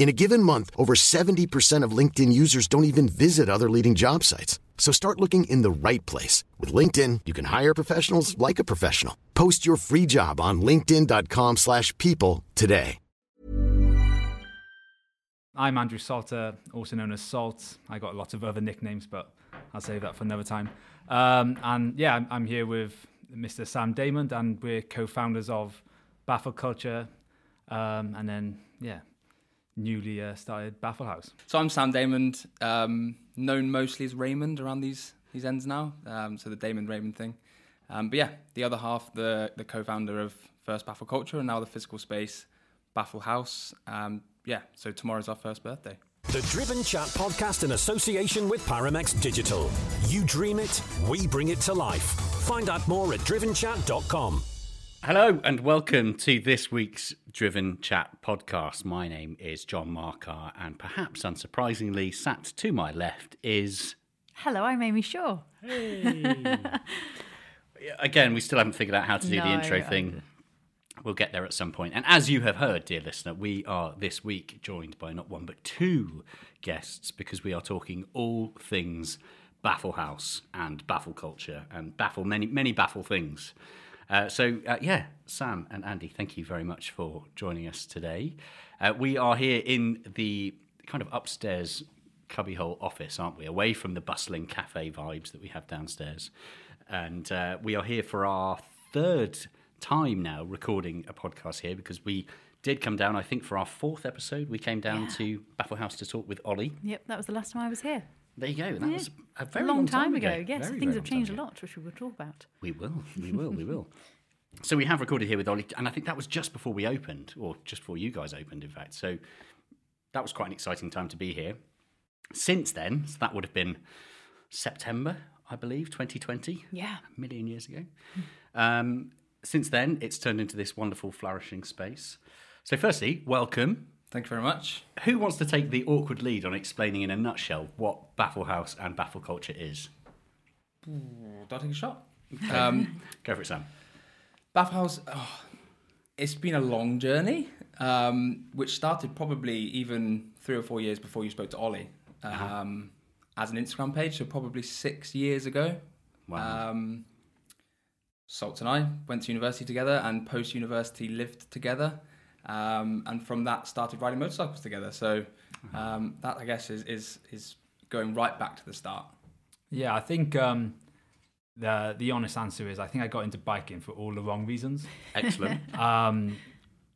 In a given month, over 70% of LinkedIn users don't even visit other leading job sites. So start looking in the right place. With LinkedIn, you can hire professionals like a professional. Post your free job on linkedin.com slash people today. I'm Andrew Salter, also known as Salt. I got lots of other nicknames, but I'll save that for another time. Um, and yeah, I'm, here with Mr. Sam Daymond, and we're co-founders of Baffle Culture. Um, and then, yeah, newly uh, started Baffle Haus. So I'm Sam Daymond, um, known mostly as Raymond around these these ends now. Um, so the Daymond Raymond thing. Um, but yeah, the other half, the the co-founder of First Baffle Culture, and now the physical space Baffle Haus. Um, yeah, so tomorrow's our first birthday. The Driven Chat podcast in association with Paramex Digital. You dream it, we bring it to life. Find out more at drivenchat.com. Hello and welcome to this week's Driven Chat podcast. My name is John Marcar, and perhaps unsurprisingly, sat to my left is. Hello, I'm Amy Shore. Hey. Again, we still haven't figured out how to do the intro thing. We'll get there at some point. And as you have heard, dear listener, we are this week joined by not one but two guests because we are talking all things Baffle Haus and Baffle culture and Baffle many many Baffle things. Uh, so uh, yeah, Sam and Andy, thank you very much for joining us today. Uh, we are here in the kind of upstairs cubbyhole office, aren't we? Away from the bustling cafe vibes that we have downstairs, and uh, we are here for our third time now recording a podcast here because we did come down. I think for our fourth episode, we came down Yeah. to Baffle Haus to talk with Ollie. Yep, that was the last time I was here. There you go. That Yeah. was a very a long, time, ago. ago. Yes, Very, things have changed a lot, which we will talk about. We will, we will, we will. So we have recorded here with Ollie, and I think that was just before we opened, or just before you guys opened, in fact. So that was quite an exciting time to be here. Since then, so that would have been September, I believe, 2020, Yeah. a million years ago. Um, since then, it's turned into this wonderful, flourishing space. So, firstly, welcome. Thank you very much. Who wants to take the awkward lead on explaining in a nutshell what Baffle Haus and Baffle Culture is? Do I take a shot? Um, Go for it, Sam. Bath House, oh, it's been a long journey, um, which started probably even three or four years before you spoke to Ollie um, as an Instagram page, so probably six years ago. Wow. Um, Salt and I went to university together and post university lived together. Um, and from that started riding motorcycles together. So um, that I guess is, is is going right back to the start. Yeah, I think um, the the honest answer is I think I got into biking for all the wrong reasons. Excellent. Um,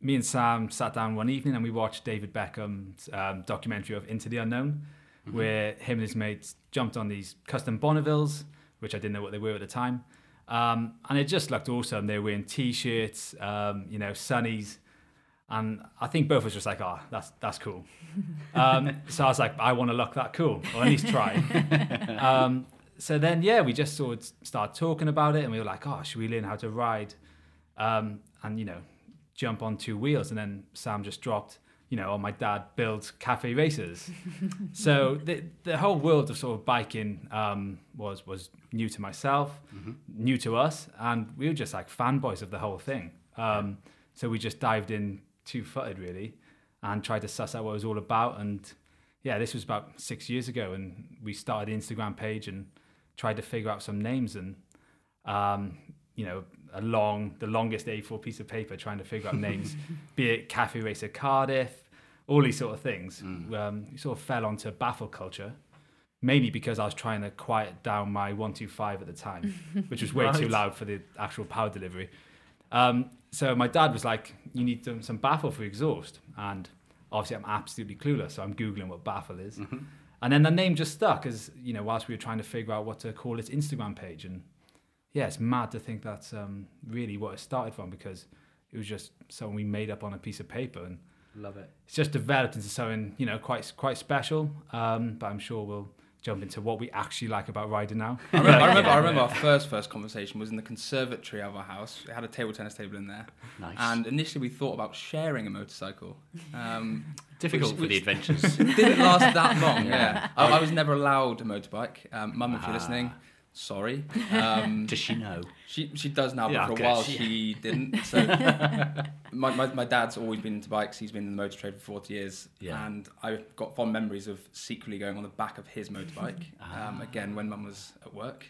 me and Sam sat down one evening and we watched David Beckham's um, documentary of Into the Unknown, where him and his mates jumped on these custom Bonnevilles, which I didn't know what they were at the time. Um, and it just looked awesome. They were in t-shirts, um, you know, sunnies, And I think both of us were just like, oh, that's that's cool. Um, so I was like, I want to look that cool, or at least try. um, so then, yeah, we just sort of started talking about it, and we were like, oh, should we learn how to ride, um, and you know, jump on two wheels? And then Sam just dropped, you know, oh, my dad builds cafe racers. so the the whole world of sort of biking um, was was new to myself, new to us, and we were just like fanboys of the whole thing. Um, so we just dived in two footed really, and tried to suss out what it was all about. And yeah, this was about six years ago, and we started the Instagram page and tried to figure out some names and um, you know a long the longest A4 piece of paper trying to figure out names, be it Cafe Racer Cardiff, all these sort of things. Um, we sort of fell onto baffle culture. Mainly because I was trying to quiet down my 125 at the time, which was way too loud for the actual power delivery. Um, so my dad was like, "You need some, some baffle for exhaust," and obviously I'm absolutely clueless, so I'm googling what baffle is, and then the name just stuck as you know whilst we were trying to figure out what to call its Instagram page, and yeah, it's mad to think that's um, really what it started from because it was just something we made up on a piece of paper, and Love it. it's just developed into something you know quite quite special. Um, but I'm sure we'll jump into what we actually like about riding now. I remember, I remember, I remember our first first conversation was in the conservatory of our house. It had a table tennis table in there, Nice. and initially we thought about sharing a motorcycle. Um, Difficult which- for the adventures. didn't last that long. Yeah, I, I was never allowed a motorbike. Um, Mum, if you're listening, Ah. Sorry. Um, Does she know? she she does now, but Yeah, for okay. a while She- she didn't. So my, my my dad's always been into bikes. He's been in the motor trade for 40 years, Yeah. and I've got fond memories of secretly going on the back of his motorbike. Ah. Um, again, when Mum was at work,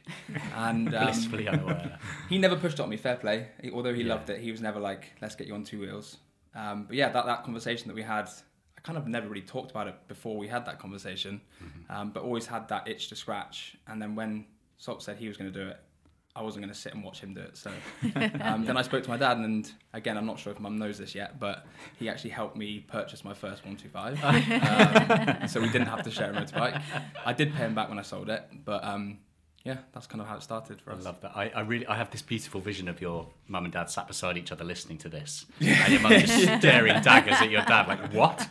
and um, Blissfully unaware. he never pushed on me. Fair play. He- although he Yeah. loved it, he was never like, "Let's get you on two wheels." Um, but yeah, that that conversation that we had, I kind of never really talked about it before we had that conversation, Mm-hmm. um, but always had that itch to scratch. And then when Sop said he was going to do it, I wasn't going to sit and watch him do it. So um, then I spoke to my dad, and again, I'm not sure if Mum knows this yet, but he actually helped me purchase my first 125. um, so we didn't have to share a motorbike. I did pay him back when I sold it, but um, yeah, that's kind of how it started for I us. love that. I, I really, I have this beautiful vision of your mum and dad sat beside each other listening to this, and your mum just staring daggers at your dad, like, "What?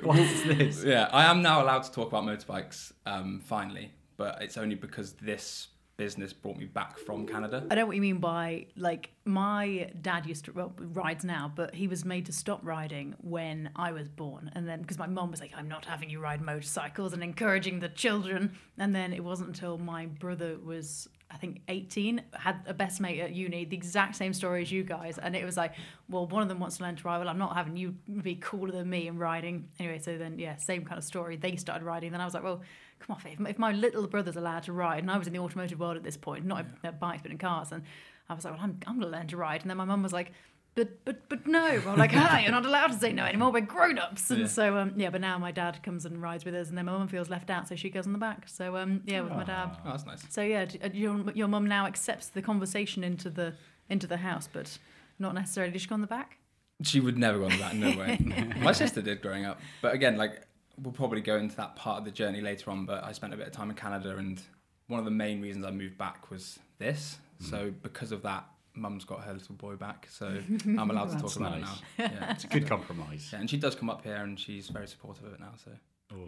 What is this?" Yeah, I am now allowed to talk about motorbikes um, finally, but it's only because this business brought me back from Canada. I know what you mean by like my dad used to well rides now, but he was made to stop riding when I was born, and then because my mom was like, "I'm not having you ride motorcycles," and encouraging the children, and then it wasn't until my brother was. I think 18 had a best mate at uni, the exact same story as you guys, and it was like, well, one of them wants to learn to ride. Well, I'm not having you be cooler than me and riding. Anyway, so then yeah, same kind of story. They started riding, then I was like, well, come off it. If my, if my little brother's allowed to ride, and I was in the automotive world at this point, not in bikes but in cars, and I was like, well, I'm, I'm gonna learn to ride. And then my mum was like, but but but no. I'm like, hi, you're not allowed to say no anymore. We're grown ups. And Yeah. so um, yeah, but now my dad comes and rides with us, and then my mum feels left out, so she goes on the back. So um, yeah, with my dad. Oh, that's nice. So yeah, uh, your your mum now accepts the conversation into the into the house, but not necessarily. Did she go on the back? She would never go on the back. no way. My sister did growing up. But again, like, we'll probably go into that part of the journey later on, but I spent a bit of time in Canada, and one of the main reasons I moved back was this. Mm-hmm. So because of that, Mum's got her little boy back, so I'm allowed to talk about nice. it now. Yeah. It's a good compromise. Yeah, and she does come up here, and she's very supportive of it now. So,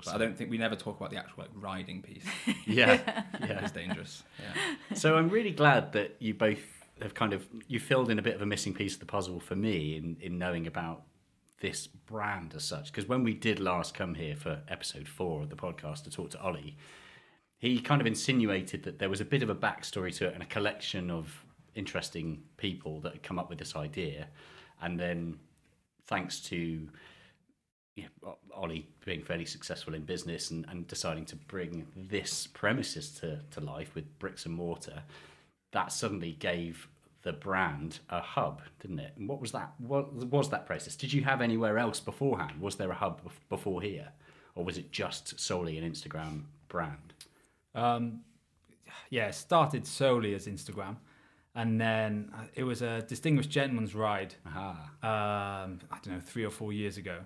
but I don't think we never talk about the actual like riding piece. Yeah, yeah, It's dangerous. Yeah. So I'm really glad that you both have kind of you filled in a bit of a missing piece of the puzzle for me in in knowing about this brand as such. Because when we did last come here for episode four of the podcast to talk to Ollie, he kind of insinuated that there was a bit of a backstory to it and a collection of interesting people that had come up with this idea, and then thanks to yeah, O- Ollie being fairly successful in business and, and deciding to bring this premises to, to life with bricks and mortar, that suddenly gave the brand a hub, didn't it? And what was that? What was that process? Did you have anywhere else beforehand? Was there a hub before here, or was it just solely an Instagram brand? Um, yeah, started solely as Instagram, and then uh, it was a distinguished gentleman's ride. Aha. Um, I don't know, three or four years ago,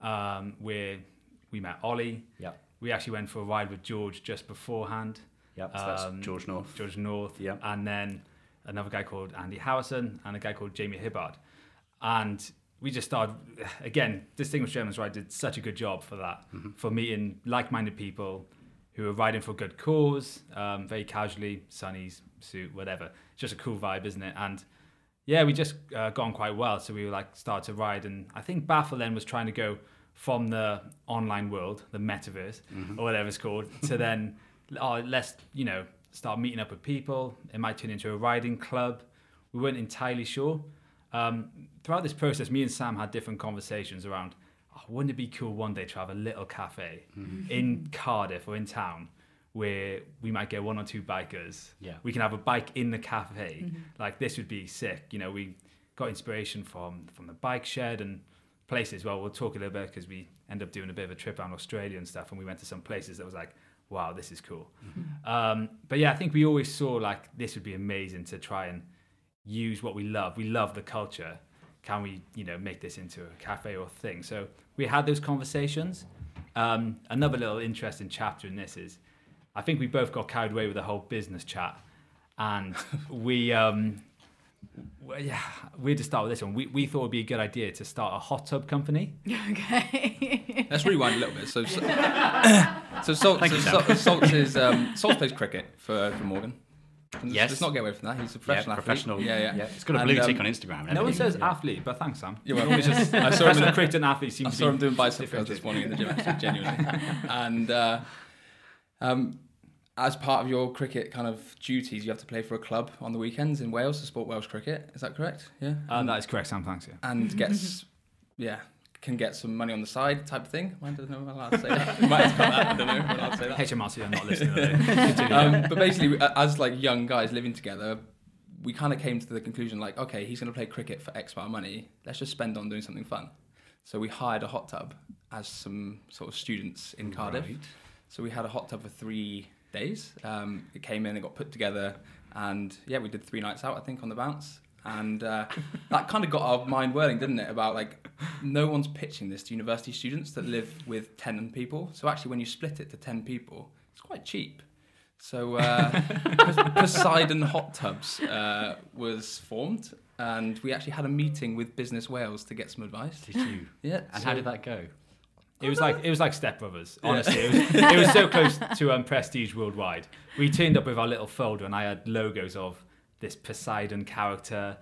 um, where we met Ollie. Yep. We actually went for a ride with George just beforehand. Yep. So that's Um, George North. George North. Yep. And then another guy called Andy Howison and a guy called Jamie Hibbard. And we just started again. Distinguished Gentleman's Ride did such a good job for that, for meeting like-minded people who are riding for a good cause, um, very casually, sunnies, suit, whatever. It's just a cool vibe, isn't it? And yeah, we just uh, got on quite well. So we were like started to ride, and I think Baffle then was trying to go from the online world, the metaverse or whatever it's called, to then oh, let's you know start meeting up with people. It might turn into a riding club. We weren't entirely sure. Um, throughout this process, me and Sam had different conversations around. Oh, wouldn't it be cool one day to have a little cafe in Cardiff or in town where we might get one or two bikers. Yeah. We can have a bike in the cafe. Like this would be sick. You know, we got inspiration from from the bike shed and places. Well, we'll talk a little bit because we end up doing a bit of a trip around Australia and stuff, and we went to some places that was like, wow, this is cool. Um, but yeah, I think we always saw like this would be amazing to try and use what we love. We love the culture. Can we, you know, make this into a cafe or thing? So we had those conversations. Um, another little interesting chapter in this is, I think we both got carried away with the whole business chat, and we, um, yeah, we had to start with this one. We, we thought it'd be a good idea to start a hot tub company. Okay. Let's rewind a little bit. So, so, so, Salt, so Salt, Salt is um, Salt plays cricket for, for Glamorgan. Let's, Yes. let's not get away from that. He's a Yeah, professional athlete. professional. Yeah, yeah. It's got a And, blue um, tick on Instagram. No one says Yeah. athlete, but thanks, Sam. You're welcome. Just I saw him in professional the- cricket and athlete seem I saw him doing bicep curls this morning in the gym, actually, genuinely. and uh, um, as part of your cricket kind of duties, you have to play for a club on the weekends in Wales to support Welsh cricket. Is that correct? Yeah. Uh, that is correct, Sam. Thanks. Yeah. and gets, yeah, can get some money on the side type of thing. I don't know if I'm allowed to say that. Might have to cut that. I don't know if I'm allowed to say that. HMRC are not listening. Are they? Um, but basically, uh, as like young guys living together, we kind of came to the conclusion like, okay, he's going to play cricket for X amount of money. Let's just spend on doing something fun. So we hired a hot tub as some sort of students in Cardiff. Right. So we had a hot tub for three days. Um, it came in, it got put together, and yeah, we did three nights out, I think, on the bounce. And uh, that kind of got our mind whirling, didn't it? About like, no one's pitching this to university students that live with 10 people. So actually, when you split it to 10 people, it's quite cheap. So uh, Poseidon Hot Tubs uh, was formed, and we actually had a meeting with Business Wales to get some advice. Did you? Yeah. And so- how did that go? It was like it was like Step Brothers. Honestly, it, was, it was so close to um, Prestige Worldwide. We turned up with our little folder, and I had logos of this Poseidon character,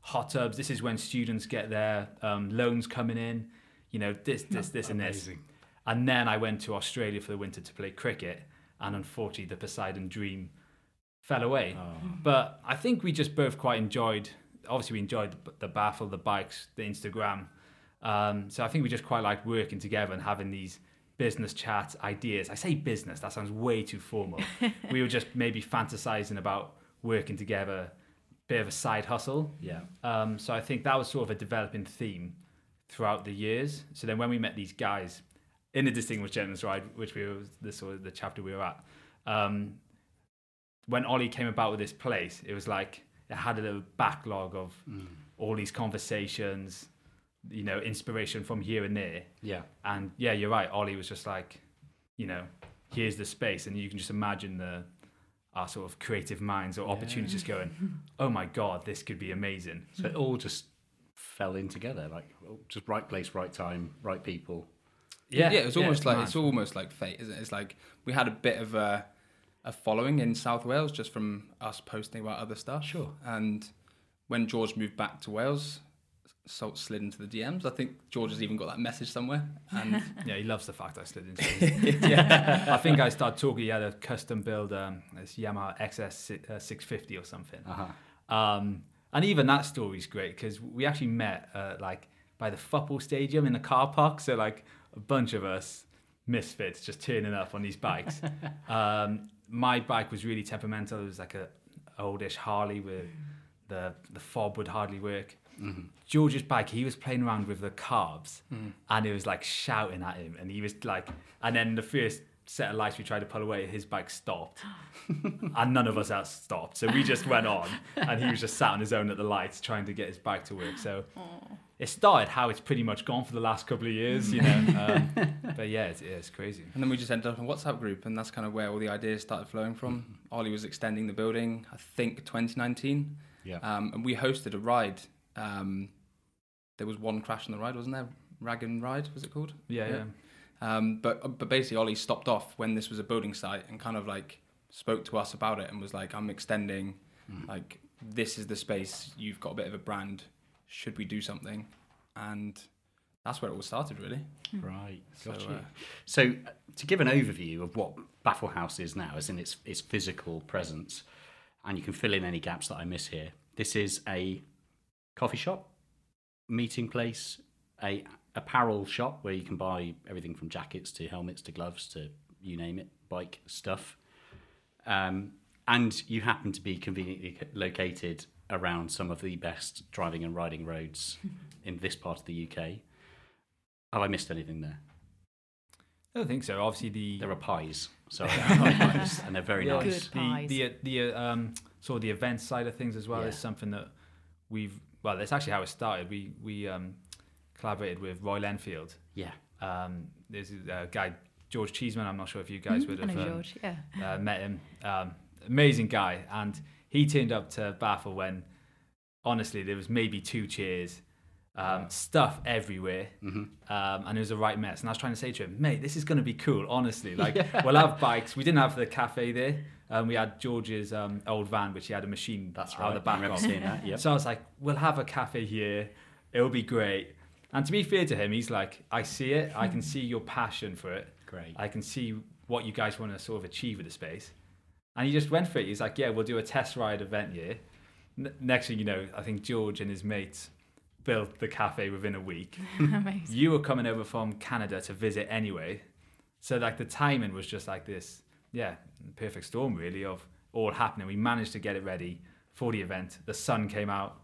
hot tubs. This is when students get their um, loans coming in. You know, this, this, this, and this. Amazing. And then I went to Australia for the winter to play cricket, and unfortunately, the Poseidon dream fell away. But I think we just both quite enjoyed. Obviously, we enjoyed the, the baffle, the bikes, the Instagram. Um, so I think we just quite liked working together and having these business chats, ideas. I say business, that sounds way too formal. we were just maybe fantasizing about working together, bit of a side hustle. Yeah. Um, so I think that was sort of a developing theme throughout the years. So then when we met these guys in the Distinguished Gentleman's Ride, which we were the sort of the chapter we were at, um, when Ollie came about with this place, it was like it had a little backlog of all these conversations, you know, inspiration from here and there. Yeah. And yeah, you're right. Ollie was just like, you know, here's the space, and you can just imagine the our sort of creative minds or opportunities going, oh my god, this could be amazing. So it all just fell in together, like just right place, right time, right people. Yeah, yeah, it was almost like mad. it's almost like fate, isn't it? It's like we had a bit of a, a following in South Wales just from us posting about other stuff. Sure. And when George moved back to Wales, Salt slid into the DMs. I think George has even got that message somewhere. And Yeah, he loves the fact I slid into it. yeah. I think I started talking. He had a custom build, um, this Yamaha XS uh, 650 or something. Uh-huh. Um, and even that story's great because we actually met uh, like by the football stadium in the car park. So like a bunch of us misfits just turning up on these bikes. um, my bike was really temperamental. It was like a oldish Harley with the the fob would hardly work. George's bike, he was playing around with the carbs, and it was like shouting at him, and he was like, and then the first set of lights we tried to pull away, his bike stopped, and none of us else stopped. So we just went on, and he was just sat on his own at the lights trying to get his bike to work. So it started how it's pretty much gone for the last couple of years, you know. Um, but yeah, it's, it's crazy. and then we just ended up in a WhatsApp group, and that's kind of where all the ideas started flowing from. Ollie was extending the building, I think 2019. Yeah. Um, and we hosted a ride um, there was one crash on the ride, wasn't there? Rag and Ride was it called? Yeah, yeah. Um, but but basically, Ollie stopped off when this was a building site and kind of like spoke to us about it and was like, "I'm extending, like this is the space. You've got a bit of a brand. Should we do something?" And that's where it all started, really. Right, got So, you. uh, So, uh, to give an overview of what Baffle Haus is now, as in its its physical presence, and you can fill in any gaps that I miss here. This is a coffee shop, meeting place, a apparel shop where you can buy everything from jackets to helmets to gloves to you name it, bike stuff. Um, and you happen to be conveniently located around some of the best driving and riding roads in this part of the UK. Have I missed anything there? I don't think so. Obviously, the There are pies. Sorry, pies, and they're very Yeah, nice. Good the the the uh, um sort of the event side of things as well Yeah. is something that we've well that's actually how it started. We we um collaborated with Royal Enfield. Yeah, Um, there's a guy George Cheeseman. I'm not sure if you guys would I have know um, George. Yeah. uh, met him. Um, amazing guy, and he turned up to Baffle when honestly there was maybe two chairs. Um, stuff everywhere, um, and it was a right mess. And I was trying to say to him, "Mate, this is going to be cool. Honestly, like we'll have bikes. We didn't have the cafe there. Um, we had George's um, old van, which he had a machine that's out right. the back I of. seeing that. Yep. So I was like, we'll have a cafe here. It'll be great. And to be fair to him, he's like, I see it. I can see your passion for it. Great. I can see what you guys want to sort of achieve with the space. And he just went for it. He's like, yeah, we'll do a test ride event here. N- next thing you know, I think George and his mates built the cafe within a week. Amazing. you were coming over from Canada to visit anyway. So like the timing was just like this, yeah, perfect storm really of all happening. We managed to get it ready for the event. The sun came out.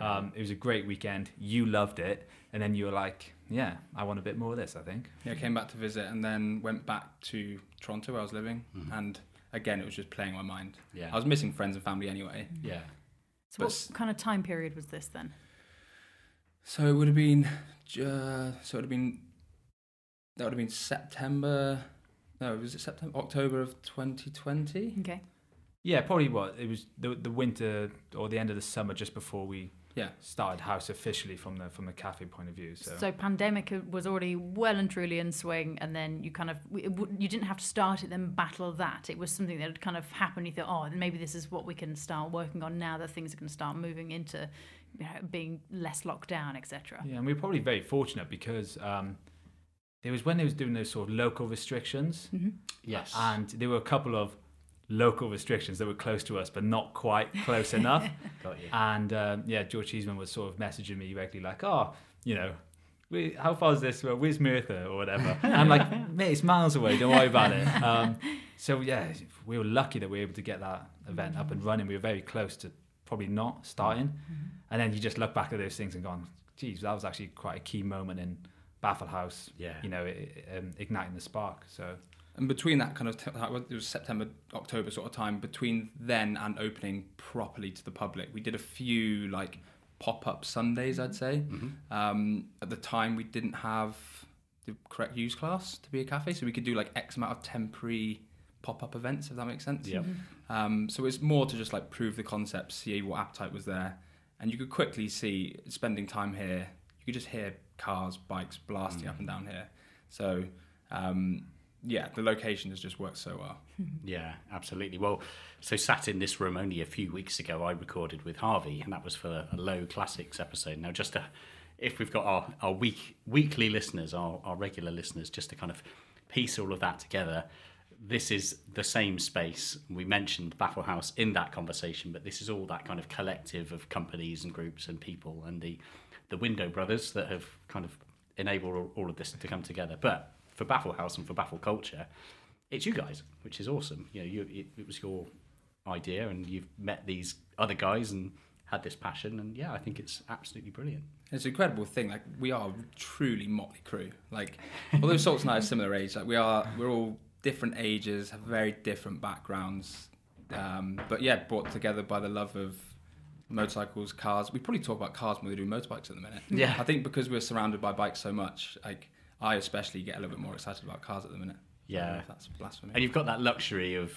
Um, it was a great weekend. You loved it, and then you were like, "Yeah, I want a bit more of this." I think. Yeah, came back to visit and then went back to Toronto where I was living. And again, it was just playing my mind. Yeah. I was missing friends and family anyway. yeah. So what kind of time period was this then? So it would have been, uh, so it would have been, that would have been September. No, was it September, October of 2020? Okay. Yeah, probably what it was the the winter or the end of the summer just before we Yeah. started house officially from the from the cafe point of view. So, So, pandemic was already well and truly in swing, and then you kind of you didn't have to start it then battle that. It was something that had kind of happened. You thought, oh, maybe this is what we can start working on now that things are going to start moving into you know, being less locked down, etc. yeah, and we were probably very fortunate because um, there was when they was doing those sort of local restrictions, Yes. and there were a couple of local restrictions that were close to us but not quite close enough. Got you. And um, yeah, George Cheeseman was sort of messaging me regularly, like, "Oh, you know, we, how far is this? Well, where's Merthyr or whatever?" And I'm like, "Mate, it's miles away. Don't worry about it." Um, so yeah, we were lucky that we were able to get that event up and running. We were very close to probably not starting, and then you just look back at those things and gone, "Geez, that was actually quite a key moment in Baffle Haus." Yeah. you know, it, um, igniting the spark. So And between that kind of, t- it was September, October sort of time, between then and opening properly to the public, we did a few like pop up Sundays, I'd say. Um, at the time, we didn't have the correct use class to be a cafe, so we could do like X amount of temporary pop up events, if that makes sense. Yep. Um, so it's more to just like prove the concept, see what appetite was there, and you could quickly see spending time here. You just hear cars, bikes blasting up and down here. So um, yeah, the location has just worked so well. Yeah, absolutely. Well, so sat in this room only a few weeks ago, I recorded with Harvey, and that was for a low classics episode. Now, just to, if we've got our, our week weekly listeners, our, our regular listeners, just to kind of piece all of that together, this is the same space. We mentioned Baffle Haus in that conversation, but this is all that kind of collective of companies and groups and people and the the Window Brothers that have kind of enabled all, of this to come together. But for Baffle Haus and for Baffle Culture, it's you guys, which is awesome. You know, you it, it was your idea, and you've met these other guys and had this passion, and yeah, I think it's absolutely brilliant. It's an incredible thing. Like we are truly motley crew. Like although Salts and I are similar age, like we are, we're all different ages, have very different backgrounds, um, but yeah, brought together by the love of motorcycles, cars. We probably talk about cars more than we do motorbikes at the minute. Yeah. I think because we're surrounded by bikes so much, like I especially get a little bit more excited about cars at the minute. I don't know Yeah. that's blasphemy. And you've got that luxury of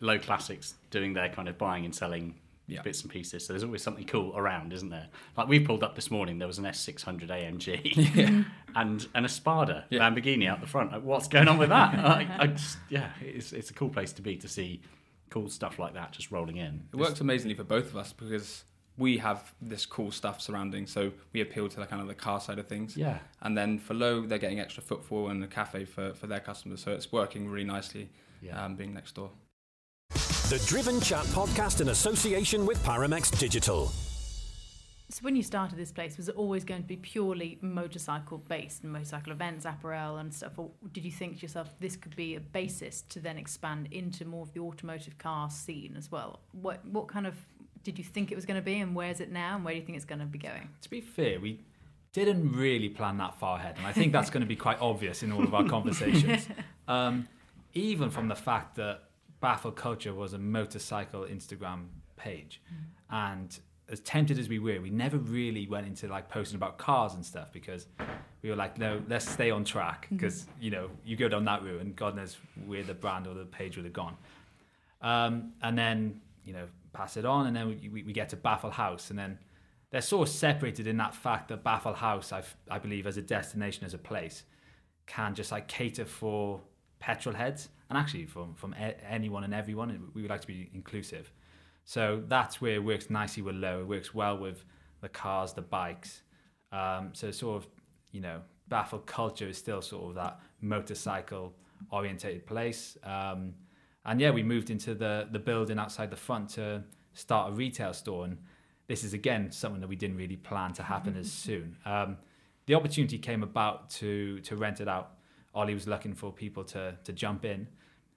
low classics doing their kind of buying and selling Yeah. bits and pieces. So there's always something cool around, isn't there? Like we pulled up this morning, there was an S600 AMG and and a Spada Yeah. Lamborghini out the front. Like, what's going on with that? I, I just, yeah, it's it's a cool place to be to see cool stuff like that just rolling in. It works amazingly for both of us because we have this cool stuff surrounding, so we appeal to the kind of the car side of things. Yeah. And then for Low, they're getting extra footfall and a cafe for, for their customers, so it's working really nicely Yeah. um, being next door. The Driven Chat podcast in association with Paramex Digital. So when you started this place, was it always going to be purely motorcycle based, and motorcycle events, apparel and stuff, or did you think to yourself this could be a basis to then expand into more of the automotive car scene as well? What what kind of did you think it was going to be, and where's it now, and where do you think it's going to be going? To be fair, we didn't really plan that far ahead, and I think that's going to be quite obvious in all of our conversations. Um, even from the fact that Baffle Culture was a motorcycle Instagram page, and as tempted as we were, we never really went into like posting about cars and stuff because we were like, no, let's stay on track because you know you go down that route, and God knows where the brand or the page would have gone. Um, and then you know pass it on, and then we, we, we get to Baffle Haus, and then they're sort of separated in that fact that Baffle Haus, I, I believe, as a destination, as a place, can just like cater for petrol heads and actually from from a- anyone and everyone. We would like to be inclusive, so that's where it works nicely with Low. It works well with the cars, the bikes. Um, so sort of, you know, Baffle culture is still sort of that motorcycle orientated place. Um, and yeah, we moved into the the building outside the front to start a retail store. And this is again something that we didn't really plan to happen as soon. Um, the opportunity came about to to rent it out. Ollie was looking for people to to jump in.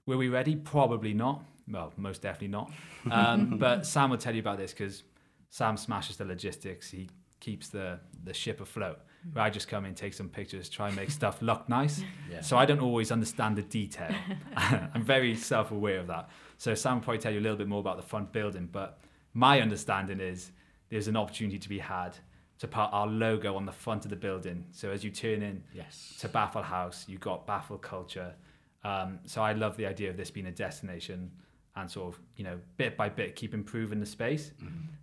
Were we ready? Probably not. Well, most definitely not. Um, but Sam will tell you about this because Sam smashes the logistics. He keeps the the ship afloat. Where I just come in, take some pictures, try and make stuff look nice. Yeah. So I don't always understand the detail. I'm very self-aware of that. So Sam will probably tell you a little bit more about the front building, but my understanding is there's an opportunity to be had to put our logo on the front of the building. So as you turn in Yes. to Baffle Haus, you've got Baffle culture. Um, so I love the idea of this being a destination and sort of, you know, bit by bit keep improving the space.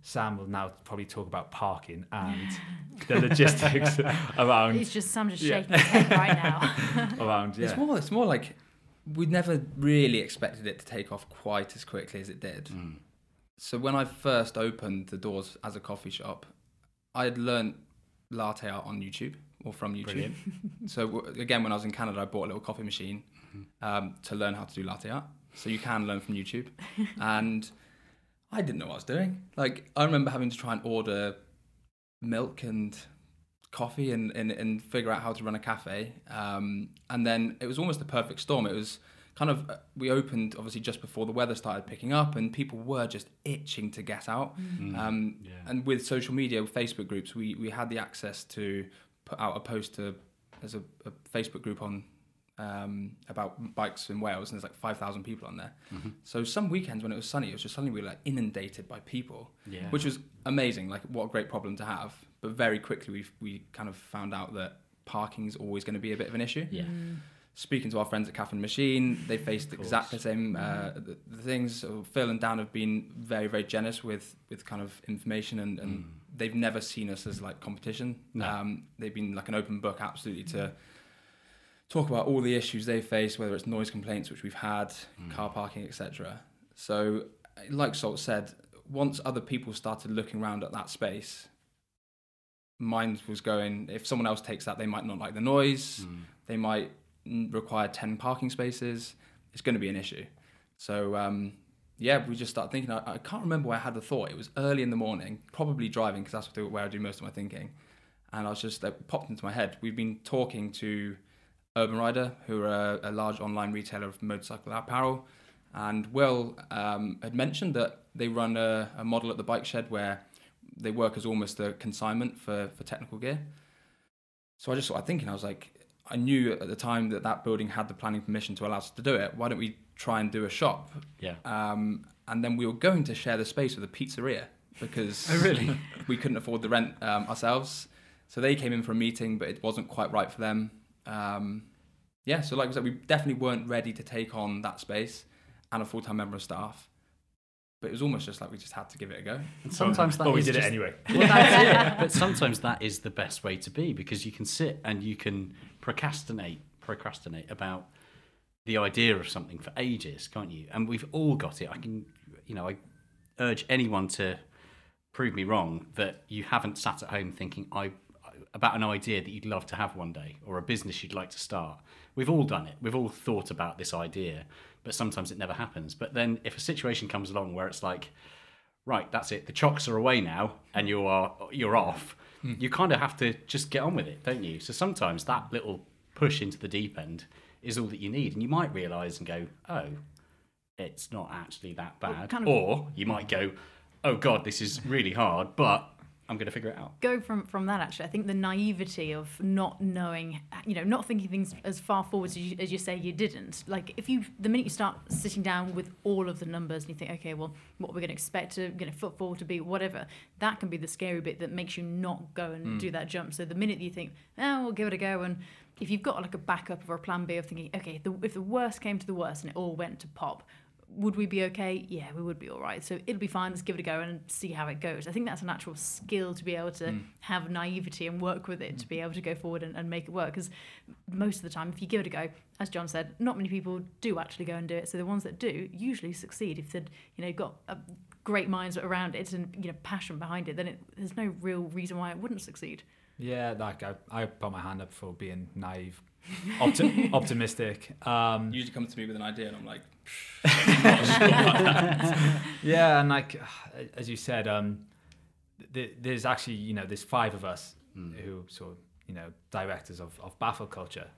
Sam will now probably talk about parking and the logistics around He's just Sam just Yeah. shaking his head right now. around yeah. It's more. It's more like we'd never really expected it to take off quite as quickly as it did. Mm. So when I first opened the doors as a coffee shop, I had learned latte art on YouTube or from YouTube. Brilliant. so again, when I was in Canada, I bought a little coffee machine Mm-hmm. um, to learn how to do latte art. So you can learn from YouTube, and I didn't know what I was doing. Like I remember having to try and order milk and coffee and, and, and figure out how to run a cafe. Um, and then it was almost a perfect storm. It was kind of, uh, we opened obviously just before the weather started picking up and people were just itching to get out. Um, Yeah. And with social media, with Facebook groups, we, we had the access to put out a post to, there's a, a Facebook group on um, about bikes in Wales, and there's like 5,000 people on there. So some weekends when it was sunny, it was just suddenly we were like inundated by people, Yeah. which was amazing. Like, what a great problem to have. But very quickly, we we kind of found out that parking is always going to be a bit of an issue. Yeah. Speaking to our friends at Caffeine and Machine, they faced exactly the same uh, the, the things. So Phil and Dan have been very, very generous with with kind of information, and, and they've never seen us as like competition. No. Um, they've been like an open book, absolutely to talk about all the issues they face, whether it's noise complaints, which we've had, car parking, etc. So, like Salt said, once other people started looking around at that space, mine was going. If someone else takes that, they might not like the noise. They might mm, require ten parking spaces. It's going to be an issue. So. Um, yeah, we just started thinking. I, I can't remember where I had the thought. It was early in the morning, probably driving because that's where I do most of my thinking. And I was just it popped into my head. We've been talking to Urban Rider, who are a, a large online retailer of motorcycle apparel. And Will um, had mentioned that they run a, a model at the bike shed where they work as almost a consignment for, for technical gear. So I just started thinking, I was like, I knew at the time that that building had the planning permission to allow us to do it. Why don't we try and do a shop? Yeah. Um, and then we were going to share the space with a pizzeria because Oh, really? we couldn't afford the rent um, ourselves. So they came in for a meeting, but it wasn't quite right for them. Um, yeah, so like I said, we definitely weren't ready to take on that space and a full time member of staff. but it was almost just like we just had to give it a go. And sometimes that but we did just- it anyway. Well, that's. But sometimes that is the best way to be because you can sit and you can procrastinate, procrastinate about the idea of something for ages, can't you? And we've all got it. I can, you know, I urge anyone to prove me wrong that you haven't sat at home thinking I about an idea that you'd love to have one day or a business you'd like to start. We've all done it. We've all thought about this idea, but sometimes it never happens. But then if a situation comes along where it's like, right, that's it, the chocks are away now and you are you're off, hmm. you kind of have to just get on with it, don't you? So sometimes that little push into the deep end is all that you need, and you might realise and go, oh, it's not actually that bad, kind of- or you might go, oh god, this is really hard, but I'm going to figure it out. go from from that actually. I think the naivety of not knowing you know not thinking things as far forward as you, as you say you didn't. Like if you the minute you start sitting down with all of the numbers and you think okay well what we're going to expect to you know footfall to be whatever that can be the scary bit that makes you not go and mm. do that jump. So the minute you think oh we'll give it a go and if you've got like a backup or a plan b of thinking okay the, if the worst came to the worst and it all went to pop would we be okay? Yeah, we would be all right. So it'll be fine. Let's give it a go and see how it goes. I think that's a natural skill to be able to hmm. have naivety and work with it to be able to go forward and, and make it work. Because most of the time, if you give it a go, as John said, not many people do actually go and do it. So the ones that do usually succeed if they'd you know got a great minds around it and you know passion behind it. Then it, there's no real reason why it wouldn't succeed. Yeah, like I, I put my hand up for being naive, opti- optimistic. Um, You usually come to me with an idea, and I'm like, yeah, and like as you said, um, th- there's actually you know there's five of us who sort of you know directors of of Baffle Culture,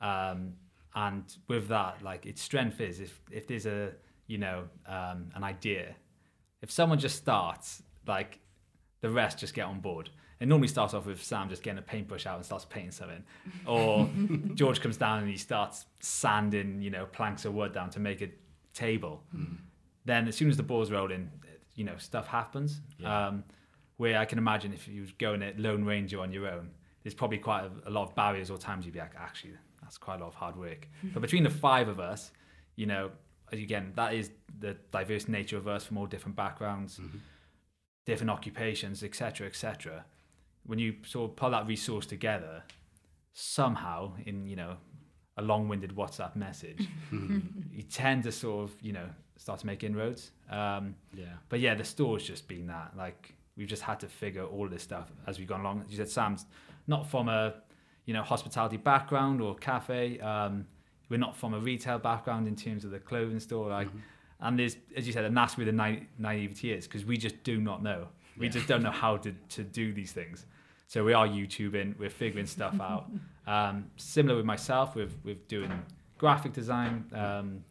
um, and with that, like its strength is if if there's a you know um, an idea, if someone just starts, like the rest just get on board. It normally starts off with Sam just getting a paintbrush out and starts painting something, or George comes down and he starts sanding, you know, planks of wood down to make a table. Then as soon as the ball's rolling, you know, stuff happens. Um, where I can imagine if you was going at Lone Ranger on your own, there's probably quite a, a lot of barriers or times you'd be like, actually, that's quite a lot of hard work. but between the five of us, you know, again, that is the diverse nature of us from all different backgrounds, different occupations, etc., etc. When you sort of pull that resource together, somehow in you know a long-winded WhatsApp message, you tend to sort of you know start to make inroads. Um, Yeah. but yeah, the store's just been that. Like we've just had to figure all this stuff as we've gone along. You said Sam's not from a you know hospitality background or cafe. Um, we're not from a retail background in terms of the clothing store. Like, and there's as you said, and that's where the na- naivety is because we just do not know. We just don't know how to to do these things. So we are YouTubing. We're figuring stuff out. Um, similar with myself, with with doing graphic design. Um,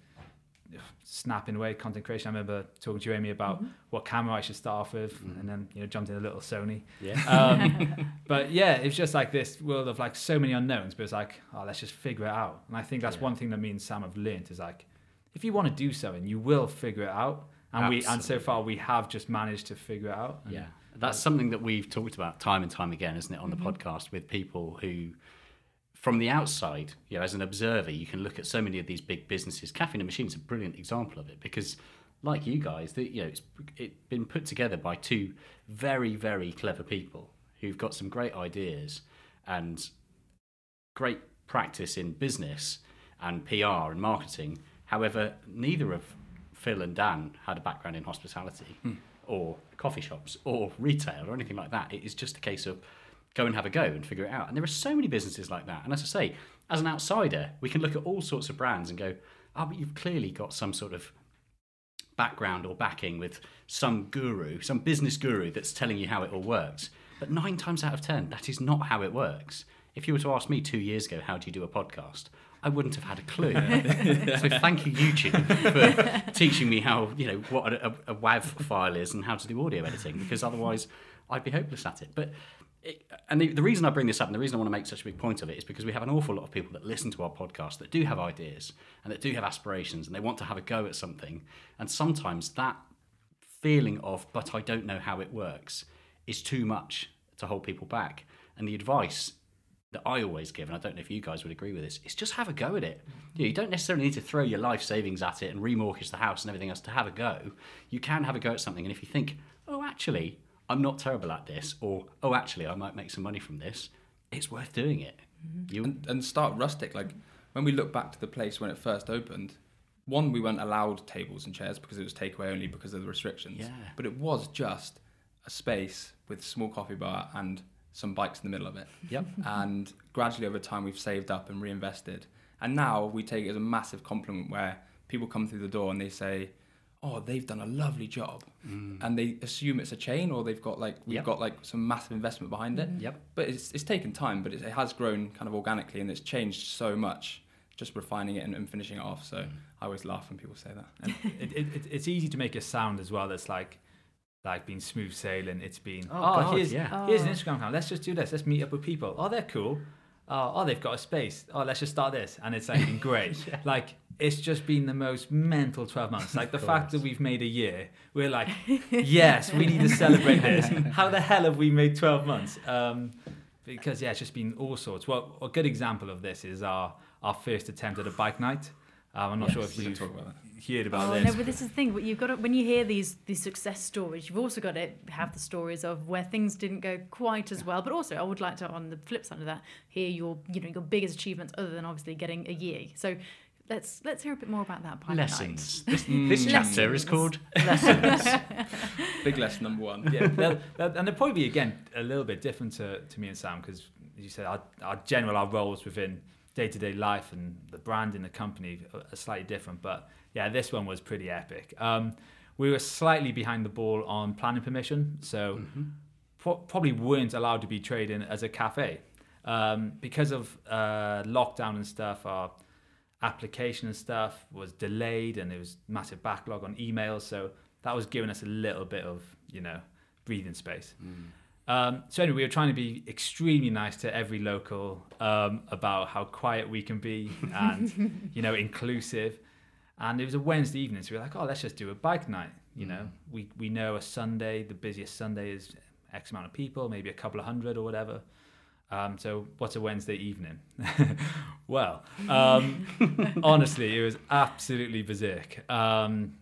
snapping away content creation. I remember talking to you, Amy, about what camera I should start off with, and then you know jumped in a little Sony. Yeah. Um, but yeah, it's just like this world of like so many unknowns. But it's like, oh, let's just figure it out. And I think that's one thing that me and Sam have learned is like, if you want to do something, you will figure it out. And we and so far we have just managed to figure it out. And Yeah, that's something that we've talked about time and time again, isn't it, on the mm-hmm. podcast with people who, from the outside, you know, as an observer, you can look at so many of these big businesses. Caffeine and Machine is a brilliant example of it because, like you guys, the, you know, it's it been put together by two very, very clever people who've got some great ideas and great practice in business and PR and marketing. However, neither of Phil and Dan had a background in hospitality hmm. Or coffee shops or retail or anything like that. It is just a case of go and have a go and figure it out. And there are so many businesses like that. And as I say, as an outsider, we can look at all sorts of brands and go, oh, but you've clearly got some sort of background or backing with some guru, some business guru that's telling you how it all works. But nine times out of ten, that is not how it works. If you were to ask me two years ago, how do you do a podcast? I wouldn't have had a clue. so thank you, YouTube, for teaching me how, you know, what a, a WAV file is and how to do audio editing, because otherwise I'd be hopeless at it. But it, and the, the reason I bring this up and the reason I want to make such a big point of it is because we have an awful lot of people that listen to our podcast that do have ideas and that do have aspirations and they want to have a go at something. And sometimes that feeling of, but I don't know how it works, is too much to hold people back. And the advice that I always give, and I don't know if you guys would agree with this, is just have a go at it. You, know, you don't necessarily need to throw your life savings at it and remortgage the house and everything else to have a go. You can have a go at something, and if you think, oh, actually, I'm not terrible at this, or oh, actually, I might make some money from this, it's worth doing it. Mm-hmm. You, and, and start rustic. Like when we look back to the place when it first opened, one we weren't allowed tables and chairs because it was takeaway only because of the restrictions. Yeah. But it was just a space with a small coffee bar and some bikes in the middle of it. Yep. And gradually over time we've saved up and reinvested. And now we take it as a massive compliment where people come through the door and they say, "Oh, they've done a lovely job," mm. and they assume it's a chain or they've got like we've Yep. got like some massive investment behind it. Yep. But it's it's taken time, but it, it has grown kind of organically and it's changed so much. Just refining it and, and finishing it off. So mm. I always laugh when people say that. And it, it, it, it's easy to make a sound as well that's like like been smooth sailing. It's been Oh, oh, God, here's yeah. here's an Instagram account. Let's just do this. Let's meet up with people. Oh, they're cool. Oh, oh, they've got a space. Oh, let's just start this, and it's like been great. Like it's just been the most mental twelve months. Like the fact that we've made a year, we're like, yes, we need to celebrate this. How the hell have we made twelve months? Um, because yeah, it's just been all sorts. Well, a good example of this is our our first attempt at a bike night. Um, I'm not sure if you've talk about heard about Oh this. no, but this is the thing. But you've got to, when you hear these these success stories, you've also got to have the stories of where things didn't go quite as well. But also, I would like to, on the flip side of that, hear your you know your biggest achievements other than obviously getting a year. So let's let's hear a bit more about that. Bike Lessons. This, Mm. this chapter is called Lessons. Big lesson number one. yeah, they'll, they'll- and they'll probably be again a little bit different to, to me and Sam because, as you said, our, our general our roles within day to day life and the brand in the company are, slightly different. But yeah, this one was pretty epic. Um, we were slightly behind the ball on planning permission, so pro- probably weren't allowed to be trading as a cafe um, because of uh, lockdown and stuff. Our application and stuff was delayed, and there was massive backlog on emails. So that was giving us a little bit of you know breathing space. Um, so anyway, we were trying to be extremely nice to every local um, about how quiet we can be and you know inclusive. And it was a Wednesday evening, so we were like, oh, let's just do a bike night. You know, we we know a Sunday, the busiest Sunday is X amount of people, maybe a couple of hundred or whatever. Um, so what's a Wednesday evening? well, um, honestly, it was absolutely berserk. Um,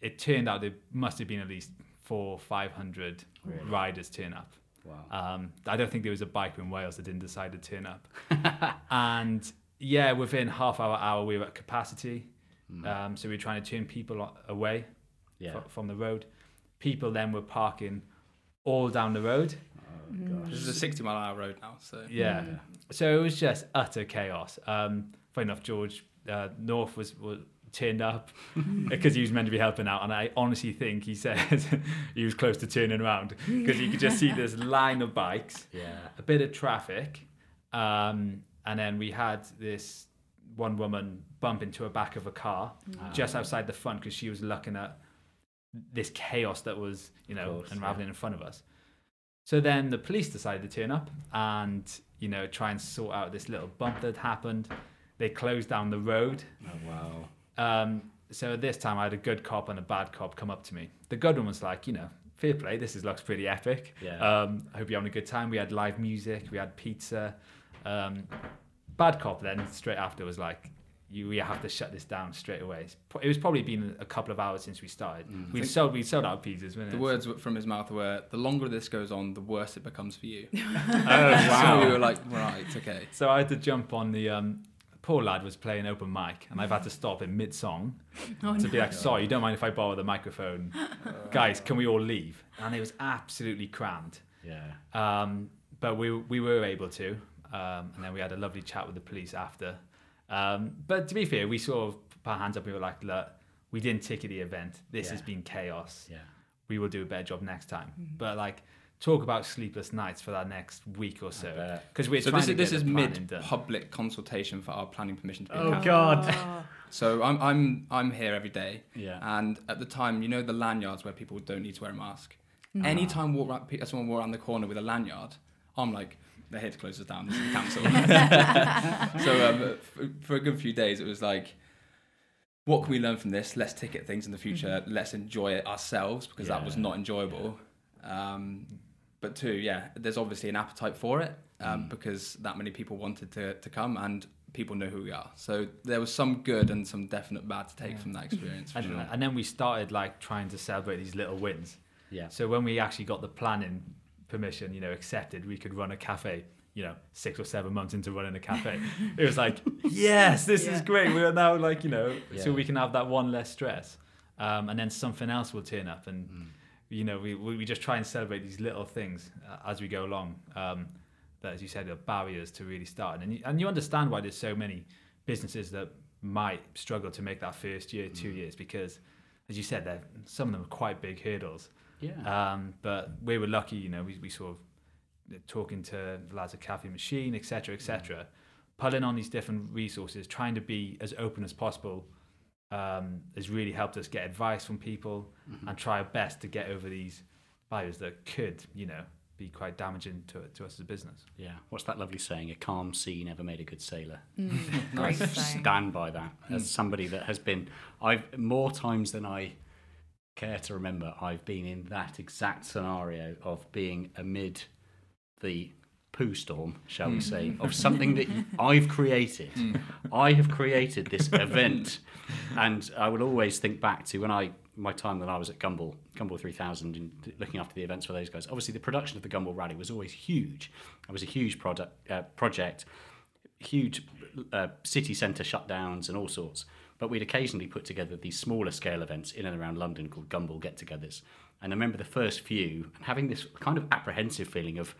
it turned out there must have been at least four, five hundred riders turn up. Wow. Um, I don't think there was a biker in Wales that didn't decide to turn up. and yeah, within half hour, hour, we were at capacity. Um, so we were trying to turn people away Yeah. fro- from the road. People then were parking all down the road. This is a 60 mile hour road now, so Yeah. So it was just utter chaos. Um, funny enough, George uh, North was, was turned up because he was meant to be helping out, and I honestly think he said he was close to turning around because you could just see this line of bikes, Yeah. a bit of traffic, um, and then we had this one woman bump into the back of a car just outside the front because she was looking at this chaos that was, you know, course, unraveling in front of us. So then the police decided to turn up and, you know, try and sort out this little bump that happened. They closed down the road. Oh, wow. Um, so this time I had a good cop and a bad cop come up to me. The good one was like, you know, fair play, this is, looks pretty epic. Yeah. Um, I hope you're having a good time. We had live music, we had pizza. Um, bad cop then straight after was like, you, we have to shut this down straight away. It was probably been a couple of hours since we started. We'd sold we sold out pizzas. the it? words from his mouth were, "The longer this goes on, the worse it becomes for you." Oh So we were like, "Right, okay." So I had to jump on the um, poor lad was playing open mic, and I've had to stop in mid song to be like, "Sorry, you don't mind if I borrow the microphone, guys? Can we all leave?" And it was absolutely crammed. Yeah. Um, but we we were able to, um, and then we had a lovely chat with the police after. Um, but to be fair, we sort of put our hands up. We were like, "Look, we didn't ticket the event. This Yeah. has been chaos. Yeah. We will do a better job next time." But like. Talk about sleepless nights for that next week or so, because we're So trying this to is this get is the planning mid done. public consultation for our planning permission to be a Oh, cafe. God. So I'm I'm I'm here every day. Yeah. And at the time, you know the lanyards where people don't need to wear a mask. Anytime walk around, someone walk around the corner with a lanyard, I'm like, they're here to close us down. This is the council. so um, for, for a good few days, it was like, what can we learn from this? Let's ticket things in the future. Let's enjoy it ourselves because that was not enjoyable. Um, but two, yeah, there's obviously an appetite for it. um, because that many people wanted to, to come and people know who we are. So there was some good and some definite bad to take from that experience. And, sure. and then we started like trying to celebrate these little wins. Yeah. So when we actually got the planning permission, you know, accepted, we could run a cafe. You know, six or seven months into running a cafe, it was like, yes, this is great. We are now like, you know, so we can have that one less stress, um, and then something else will turn up, and Mm. You know, we we just try and celebrate these little things uh, as we go along. Um, that, as you said, are barriers to really starting, and you, and you understand why there's so many businesses that might struggle to make that first year, Mm. two years, because as you said, they're- some of them are quite big hurdles. Yeah. Um, but we were lucky, you know, we, we sort of talking to the lads at Cafe Machine, etc., etc., pulling on these different resources, trying to be as open as possible, um, has really helped us get advice from people mm-hmm. and try our best to get over these barriers that could, you know, be quite damaging to, to us as a business. Yeah. What's that lovely saying? A calm sea never made a good sailor. Mm, great saying. stand by that as mm. somebody that has been I've more times than I care to remember I've been in that exact scenario of being amid the poo storm shall we say of something that I've created. I have created this event. And I will always think back to when I my time when I was at Gumball Gumball 3000 and looking after the events for those guys. Obviously the production of the Gumball rally was always huge. It was a huge product uh, project. Huge uh, city centre shutdowns and all sorts. But we'd occasionally put together these smaller scale events in and around London called Gumball get togethers. And I remember the first few and having this kind of apprehensive feeling of,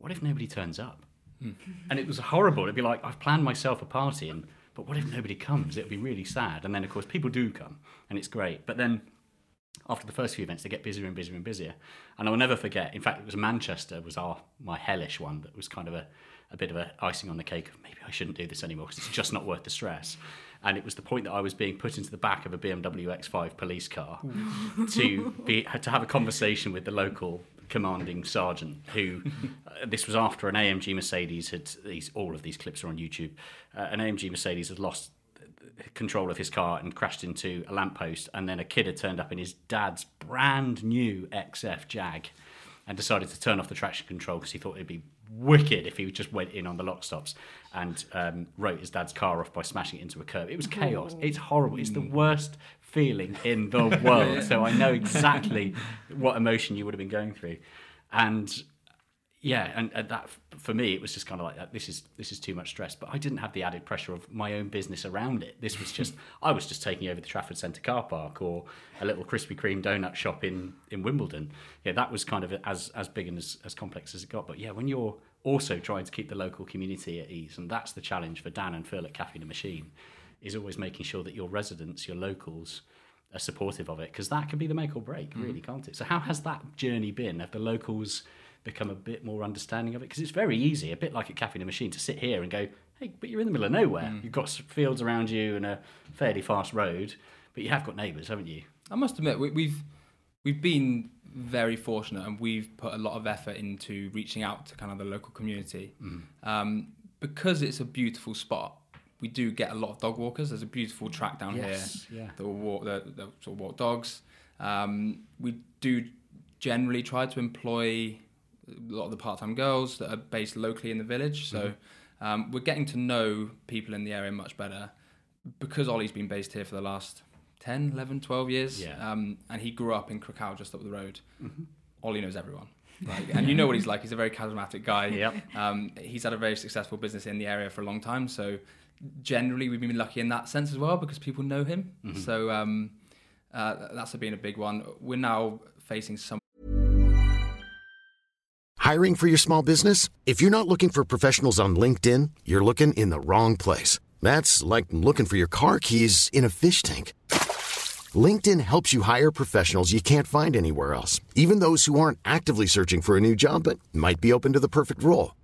what if nobody turns up? Hmm. And it was horrible. It'd be like, I've planned myself a party, and but what if nobody comes? It'd be really sad. And then, of course, people do come, and it's great. But then after the first few events, they get busier and busier and busier. And I will never forget. In fact, it was Manchester was our my hellish one that was kind of a, a bit of a icing on the cake of maybe I shouldn't do this anymore because it's just not worth the stress. And it was the point that I was being put into the back of a BMW X5 police car to be to have a conversation with the local commanding sergeant who uh, this was after an AMG Mercedes had these all of these clips are on YouTube. Uh, an AMG Mercedes had lost control of his car and crashed into a lamppost. And then a kid had turned up in his dad's brand new XF Jag and decided to turn off the traction control because he thought it'd be wicked if he just went in on the lock stops and um, wrote his dad's car off by smashing it into a curb. It was chaos. It's horrible. It's the worst feeling in the world. So I know exactly what emotion you would have been going through. And yeah, and, and that for me, it was just kind of like that. This is this is too much stress. But I didn't have the added pressure of my own business around it. This was just I was just taking over the Trafford Centre car park or a little Krispy Kreme donut shop in in Wimbledon. Yeah, that was kind of as as big and as, as complex as it got. But yeah, when you're also trying to keep the local community at ease, and that's the challenge for Dan and Phil at Caffeine and Machine, is always making sure that your residents, your locals, are supportive of it because that can be the make or break, mm. really, can't it? So how has that journey been? Have the locals become a bit more understanding of it? Because it's very easy, a bit like a Caffeine and Machine, to sit here and go, hey, but you're in the middle of nowhere. Mm. You've got fields around you and a fairly fast road, but you have got neighbours, haven't you? I must admit, we, we've we've been very fortunate, and we've put a lot of effort into reaching out to kind of the local community mm. um, because it's a beautiful spot. We do get a lot of dog walkers. There's a beautiful track down Yes, here yeah. that will walk the, the sort of walk dogs. Um, we do generally try to employ a lot of the part-time girls that are based locally in the village. So um, we're getting to know people in the area much better because Ollie's been based here for the last 10, 11, 12 years. Yeah. Um, and he grew up in Krakow, just up the road. Ollie knows everyone. Like, and you know what he's like. He's a very charismatic guy. Yep. Um, he's had a very successful business in the area for a long time. So generally, we've been lucky in that sense as well because people know him. So um, uh, that's been a big one. We're now facing some Hiring for your small business? If you're not looking for professionals on LinkedIn, you're looking in the wrong place. That's like looking for your car keys in a fish tank. LinkedIn helps you hire professionals you can't find anywhere else, even those who aren't actively searching for a new job but might be open to the perfect role.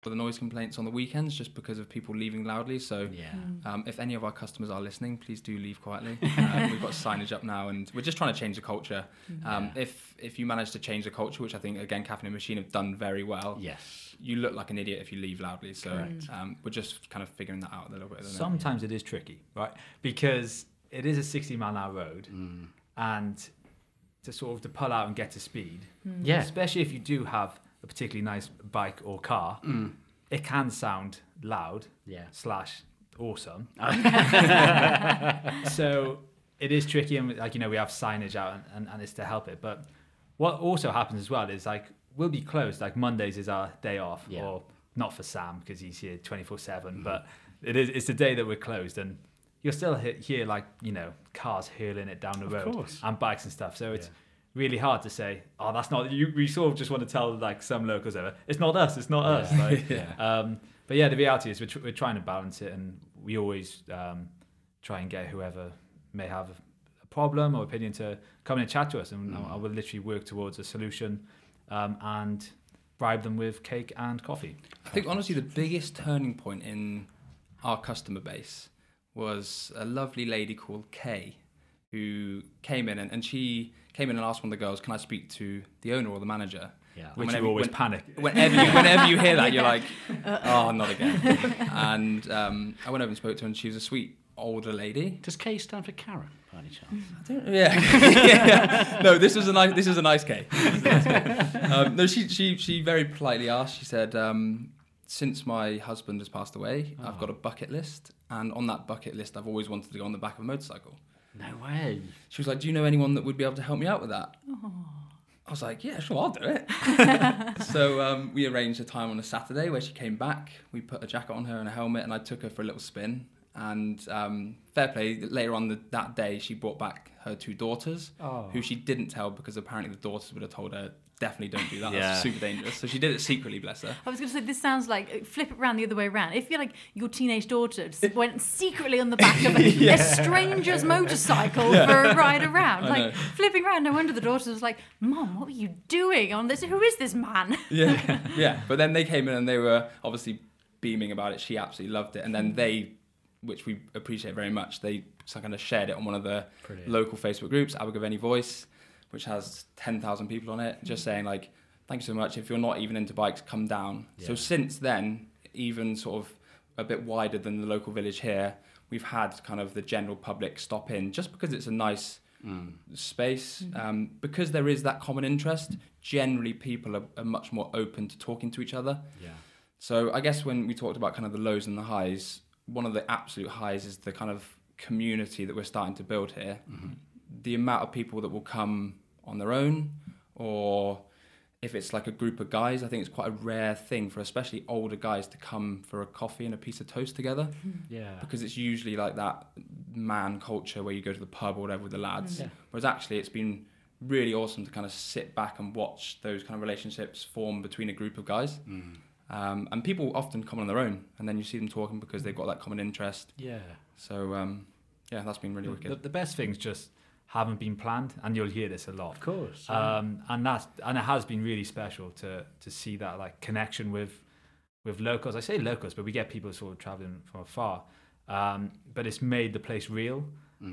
for the noise complaints on the weekends just because of people leaving loudly. So, Yeah. um, if any of our customers are listening, please do leave quietly. Uh, we've got signage up now, and we're just trying to change the culture. Um, If if you manage to change the culture, which I think again, Caffeine and Machine have done very well, Yes. you look like an idiot if you leave loudly. So, um, we're just kind of figuring that out a little bit. at the. Sometimes it is tricky, right? Because it is a 60 mile an hour road, Mm. and to sort of to pull out and get to speed, Yeah. especially if you do have a particularly nice bike or car, mm. it can sound loud Yeah. slash awesome. so it is tricky, and like you know, we have signage out, and, and, and it's to help it. But what also happens as well is like we'll be closed. Like Mondays is our day off, Yeah. or not for Sam because he's here twenty four seven. Mm-hmm. But it is it's the day that we're closed, and you'll still he- hear like you know cars hurling it down the road course. and bikes and stuff. So it's really hard to say, oh, that's not you. We sort of just want to tell like some locals ever. it's not us, it's not us. Like, um, but yeah, the reality is we're, tr- we're trying to balance it, and we always um, try and get whoever may have a problem or opinion to come in and chat to us, and I will literally work towards a solution um, and bribe them with cake and coffee. I think honestly the biggest turning point in our customer base was a lovely lady called Kay who came in and, and she came in and asked one of the girls, Can I speak to the owner or the manager? Yeah. And Which whenever- you always when- panic. Whenever you, whenever you hear that, you're like, Oh, not again. And um, I went over and spoke to her, and she was a sweet older lady. Does K stand for Karen, by any chance? Yeah. yeah. No, this was a nice. This was a nice K. um, no, she she she very politely asked. She said, um, "Since my husband has passed away, I've got a bucket list, and on that bucket list, I've always wanted to go on the back of a motorcycle." No way. She was like, "Do you know anyone that would be able to help me out with that?" I was like, "Yeah, sure, I'll do it." so um, we arranged a time on a Saturday where she came back. We put a jacket on her and a helmet, and I took her for a little spin. And um, fair play, later on the, that day, she brought back her two daughters, who she didn't tell because apparently the daughters would have told her, "Definitely don't do that. Yeah. That's super dangerous." So she did it secretly, bless her. I was going to say this sounds like flip it around the other way around. If you're like your teenage daughter s- went secretly on the back of a, a stranger's motorcycle for a ride around, I like know. flipping around, no wonder the daughter was like, "Mom, what were you doing on this? Who is this man?" yeah, yeah. But then they came in and they were obviously beaming about it. She absolutely loved it, and then they, which we appreciate very much, they kind of shared it on one of the local Facebook groups, Abergavenny Voice, which has ten thousand people on it, just mm. saying like, "Thank you so much. If you're not even into bikes, come down." So since then, even sort of a bit wider than the local village here, we've had kind of the general public stop in just because it's a nice mm. space. Mm. Um, because there is that common interest generally people are, are much more open to talking to each other. Yeah. so i guess when we talked about kind of the lows and the highs one of the absolute highs is the kind of community that we're starting to build here. Mm-hmm. The amount of people that will come on their own or if it's like a group of guys i think it's quite a rare thing for especially older guys to come for a coffee and a piece of toast together Yeah. because it's usually like that man culture where you go to the pub or whatever with the lads. Yeah. Whereas actually, it's been really awesome to kind of sit back and watch those kind of relationships form between a group of guys. Mm. Um, and people often come on their own, and then you see them talking because they've got that common interest. Yeah. So um, yeah, that's been really The, wicked. the best things just haven't been planned, and you'll hear this a lot. Of course. um, and that's and it has been really special to to see that like connection with with locals. I say locals, but we get people sort of traveling from afar. Um, but it's made the place real,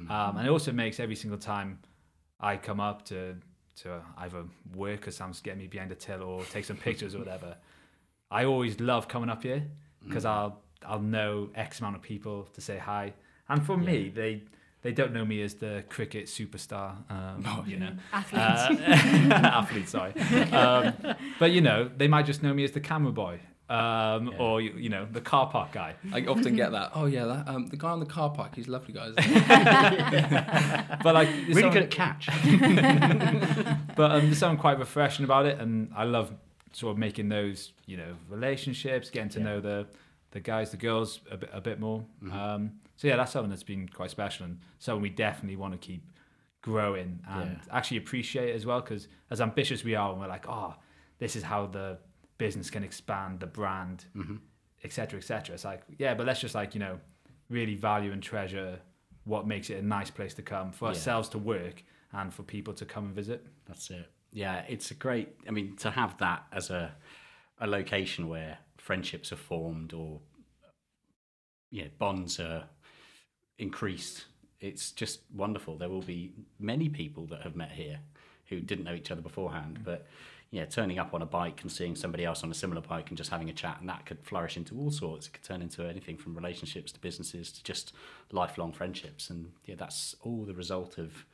um, and it also makes every single time I come up to to either work or Sam's getting me behind the till or take some pictures or whatever. I always love coming up here because I'll I'll know X amount of people to say hi, and for me they. They don't know me as the cricket superstar, um, you know, Athlete. uh, athlete, sorry. Um, but you know, they might just know me as the camera boy, um, or you, you know, the car park guy. I often get that. Oh yeah, that, um, the guy on the car park, he's a lovely guy. isn't he?" But like, there's really something- good at catch. but um, there's something quite refreshing about it, and I love sort of making those, you know, relationships, getting to know the the guys, the girls a bit a bit more. Um, so yeah, that's something that's been quite special, and something we definitely want to keep growing and actually appreciate as well. Because as ambitious we are, and we're like, oh, this is how the business can expand the brand, Mm-hmm. et cetera, et cetera. It's like, yeah, but let's just like, you know, really value and treasure what makes it a nice place to come for Yeah. ourselves to work and for people to come and visit. That's it. Yeah, it's a great. I mean, to have that as a a location where friendships are formed or yeah bonds are increased. It's just wonderful. There will be many people that have met here who didn't know each other beforehand, mm. but yeah, turning up on a bike and seeing somebody else on a similar bike and just having a chat, and that could flourish into all sorts. It could turn into anything from relationships to businesses to just lifelong friendships, and yeah, that's all the result of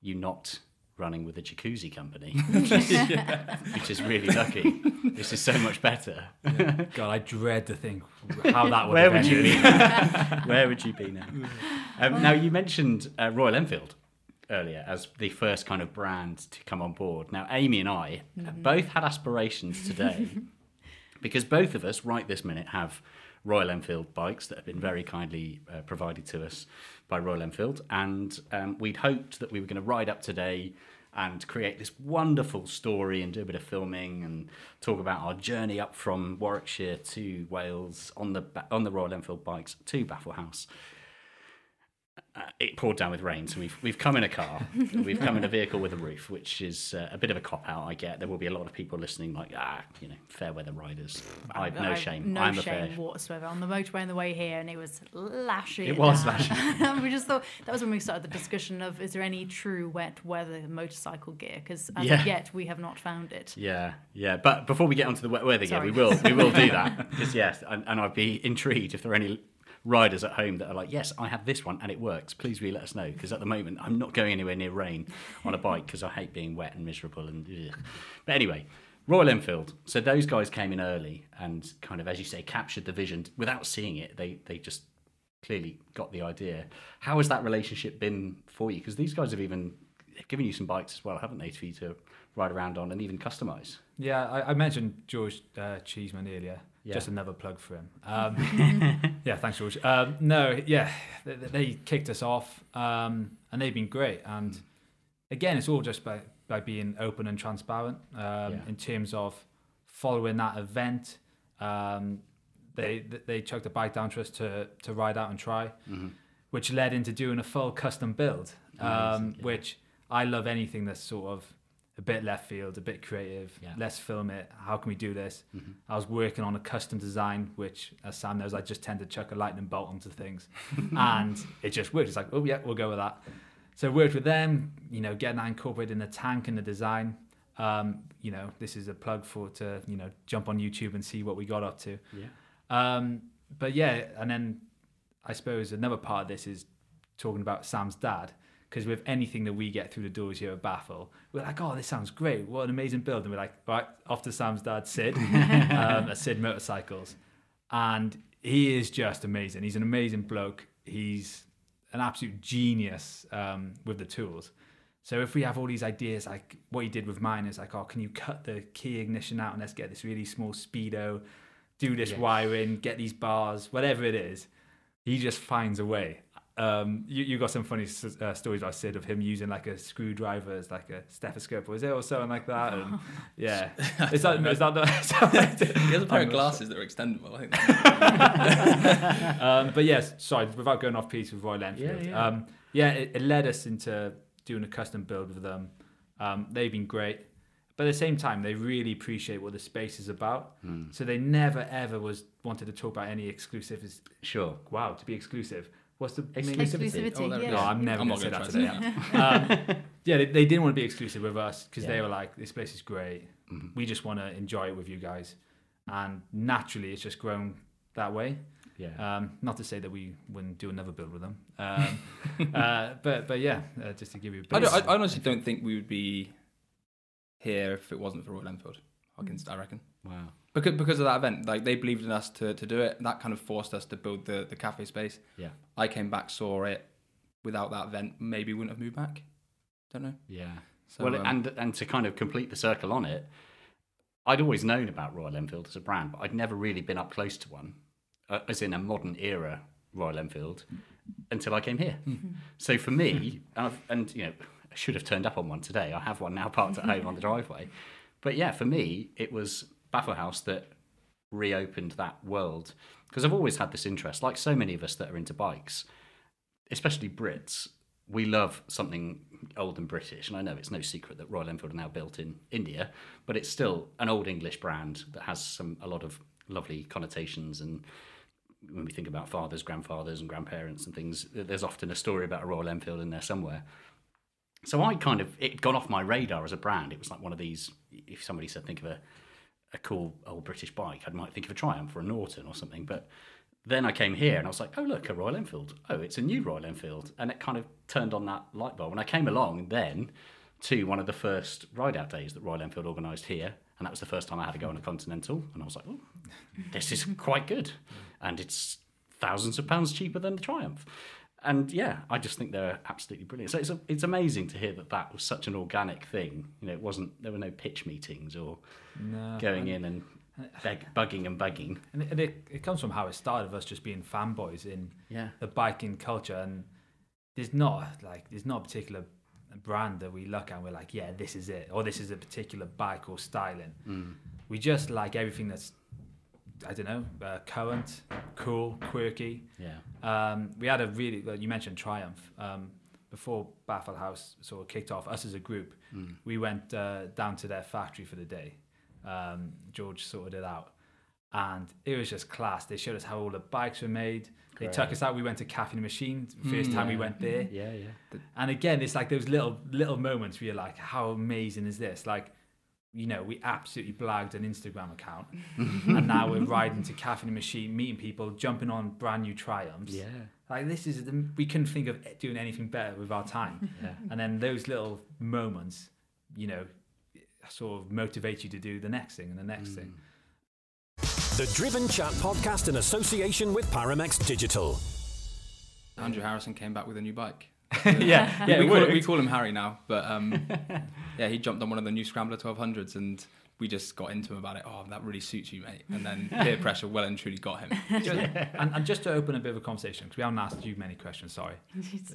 you not running with a jacuzzi company, which is, which is really lucky. This is so much better. God, I dread to think how that would Where have would you be? now? Where would you be now? Um, now you mentioned uh, Royal Enfield earlier as the first kind of brand to come on board. Now Amy and I both had aspirations today because both of us right this minute have Royal Enfield bikes that have been very kindly uh, provided to us by Royal Enfield, and um, we'd hoped that we were going to ride up today and create this wonderful story and do a bit of filming and talk about our journey up from Warwickshire to Wales on the on the Royal Enfield bikes to Baffle Haus. Uh, it poured down with rain, so we've we've come in a car, we've come in a vehicle with a roof, which is uh, a bit of a cop out. I get there will be a lot of people listening, like ah, you know, fair weather riders. I've no I- shame. No I'm a shame fair. whatsoever. On the motorway on the way here, and it was lashing. It was down. lashing. we just thought that was when we started the discussion of is there any true wet weather motorcycle gear? Because as Yeah. of yet we have not found it. Yeah, yeah. But before we get onto the wet weather gear, we will we will do that because yes, and, and I'd be intrigued if there are any riders at home that are like, yes, I have this one and it works. Please really let us know because at the moment I'm not going anywhere near rain on a bike because I hate being wet and miserable and. Ugh. But anyway. Royal Enfield. So those guys came in early and kind of, as you say, captured the vision without seeing it. They they just clearly got the idea. How has that relationship been for you? Because these guys have even given you some bikes as well, haven't they, for you to ride around on and even customise? Yeah, I, I mentioned George uh, Cheeseman earlier. Yeah. Just another plug for him. Um, yeah, thanks, George. Um, no, yeah, they, they kicked us off, um, and they've been great. And again, it's all just by, by being open and transparent um, Yeah. in terms of following that event. Um, they they chucked a bike down to us to to ride out and try, which led into doing a full custom build. Um, yeah. Which I love anything that's sort of a bit left field, a bit creative. Yeah. Let's film it. How can we do this? I was working on a custom design, which, as Sam knows, I just tend to chuck a lightning bolt onto things, and it just worked. It's like, oh yeah, we'll go with that. So I worked with them, you know, getting that incorporated in the tank and the design. Um, you know, this is a plug for to you know jump on YouTube and see what we got up to. Yeah. Um, but yeah, and then I suppose another part of this is talking about Sam's dad. Because with anything that we get through the doors here at Baffle, we're like, oh, this sounds great. What an amazing build. And we're like, right, off to Sam's dad, Sid, um, at Sid Motorcycles. And he is just amazing. He's an amazing bloke. He's an absolute genius um, with the tools. So if we have all these ideas, like what he did with mine is like, oh, can you cut the key ignition out and let's get this really small speedo, do this wiring, get these bars, whatever it is. He just finds a way. Um, you, you got some funny s- uh, stories I said of him using like a screwdriver as like a stethoscope, was it, or something like that? And yeah, is that is that the? He has a pair I'm of not glasses that are extendable. I think. um, but yes, sorry, without going off piece with Royal Enfield. Yeah, Yeah, yeah. Um, yeah it, it led us into doing a custom build with them. Um, they've been great, but at the same time, they really appreciate what the space is about. Hmm. So they never ever was wanted to talk about any exclusive. Sure. Wow, to be exclusive. What's the main- Exclusivity. Oh, there we yeah. No, I'm never I'm going not to say gonna that try today. um, yeah, they, they didn't want to be exclusive with us because they were like, this place is great. Mm-hmm. We just want to enjoy it with you guys. And naturally, it's just grown that way. Yeah. Um, not to say that we wouldn't do another build with them, um, uh, but but yeah, uh, just to give you a bit. I, don't, I, I honestly don't think we would be here if it wasn't for Royal Enfield. I, can, I reckon. Wow. Because, because of that event, like they believed in us to, to do it. That kind of forced us to build the, the cafe space. Yeah. I came back, saw it. Without that event, maybe wouldn't have moved back. Don't know. Yeah. So, well, um, and and to kind of complete the circle on it, I'd always known about Royal Enfield as a brand, but I'd never really been up close to one, uh, as in a modern era Royal Enfield, until I came here. so for me, and, I've, and you know, I should have turned up on one today. I have one now parked at home on the driveway. But yeah, for me, it was Baffle Haus that reopened that world because I've always had this interest, like so many of us that are into bikes, especially Brits. We love something old and British, and I know it's no secret that Royal Enfield are now built in India, but it's still an old English brand that has some a lot of lovely connotations and when we think about fathers, grandfathers, and grandparents and things, there's often a story about a Royal Enfield in there somewhere. So I kind of it gone off my radar as a brand. It was like one of these. If somebody said think of a a cool old British bike, I might think of a Triumph or a Norton or something. But then I came here and I was like, oh look, a Royal Enfield. Oh, it's a new Royal Enfield, and it kind of turned on that light bulb. When I came along then to one of the first ride out days that Royal Enfield organised here, and that was the first time I had to go on a Continental, and I was like, oh, this is quite good, and it's thousands of pounds cheaper than the Triumph. And yeah, I just think they're absolutely brilliant. So it's a, it's amazing to hear that that was such an organic thing. You know, it wasn't there were no pitch meetings or No, going in and beg, bugging and bugging. And it, it, it comes from how it started of us just being fanboys in Yeah. the biking culture. And there's not like there's not a particular brand that we look at and we're like, yeah, this is it, or this is a particular bike or styling. Mm. We just like everything that's I don't know, uh, current, cool, quirky. Yeah. Um, we had a really, well, you mentioned Triumph. Um, before Baffle Haus sort of kicked off, us as a group, Mm. we went uh, down to their factory for the day. Um, George sorted it out. And it was just class. They showed us how all the bikes were made. They took us out. We went to Caffeine and Machine, first time we went there. Yeah, yeah. And again, it's like those little little moments where you're like, how amazing is this? Like, you know, we absolutely blagged an Instagram account, and now we're riding to Caffeine and Machine, meeting people, jumping on brand new Triumphs. Yeah. Like this is the, we couldn't think of doing anything better with our time. Yeah. And then those little moments, you know, sort of motivate you to do the next thing and the next thing. Mm. The Driven Chat podcast in association with Paramex Digital. Andrew Harrison came back with a new bike. yeah, yeah, we, call, we call him Harry now, but um, yeah, he jumped on one of the new Scrambler 1200s and we just got into him about it. Oh, that really suits you, mate. And then peer pressure well and truly got him. Just- and, and just to open a bit of a conversation, because we haven't asked you many questions, sorry.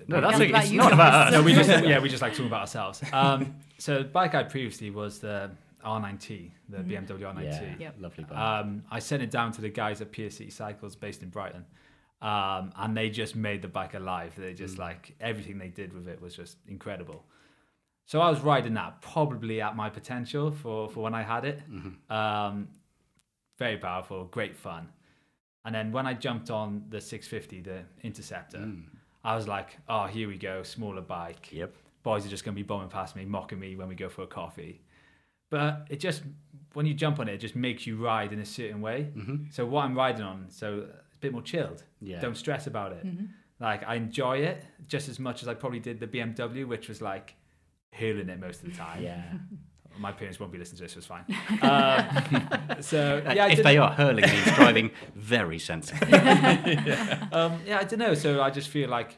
No, that's About a, it's you not about us. No, we just yeah, we just like talking about ourselves. Um, so the bike I previously was the R9T, the BMW R9T. Yeah, Yep. lovely bike. Um, I sent it down to the guys at PSC Cycles based in Brighton. Um, and they just made the bike alive. They just like everything they did with it was just incredible. So I was riding that probably at my potential for, for when I had it. Um, very powerful, great fun. And then when I jumped on the 650, the Interceptor, I was like, oh, here we go, smaller bike. Yep. Boys are just going to be bombing past me, mocking me when we go for a coffee. But it just, when you jump on it, it just makes you ride in a certain way. So what I'm riding on, so a bit more chilled. Yeah. Don't stress about it. Like I enjoy it just as much as I probably did the BMW, which was like hurling it most of the time. Yeah. My parents won't be listening to this, so it's fine. Um, so yeah, I if they are hurling means driving very sensibly. um, yeah, I don't know. So I just feel like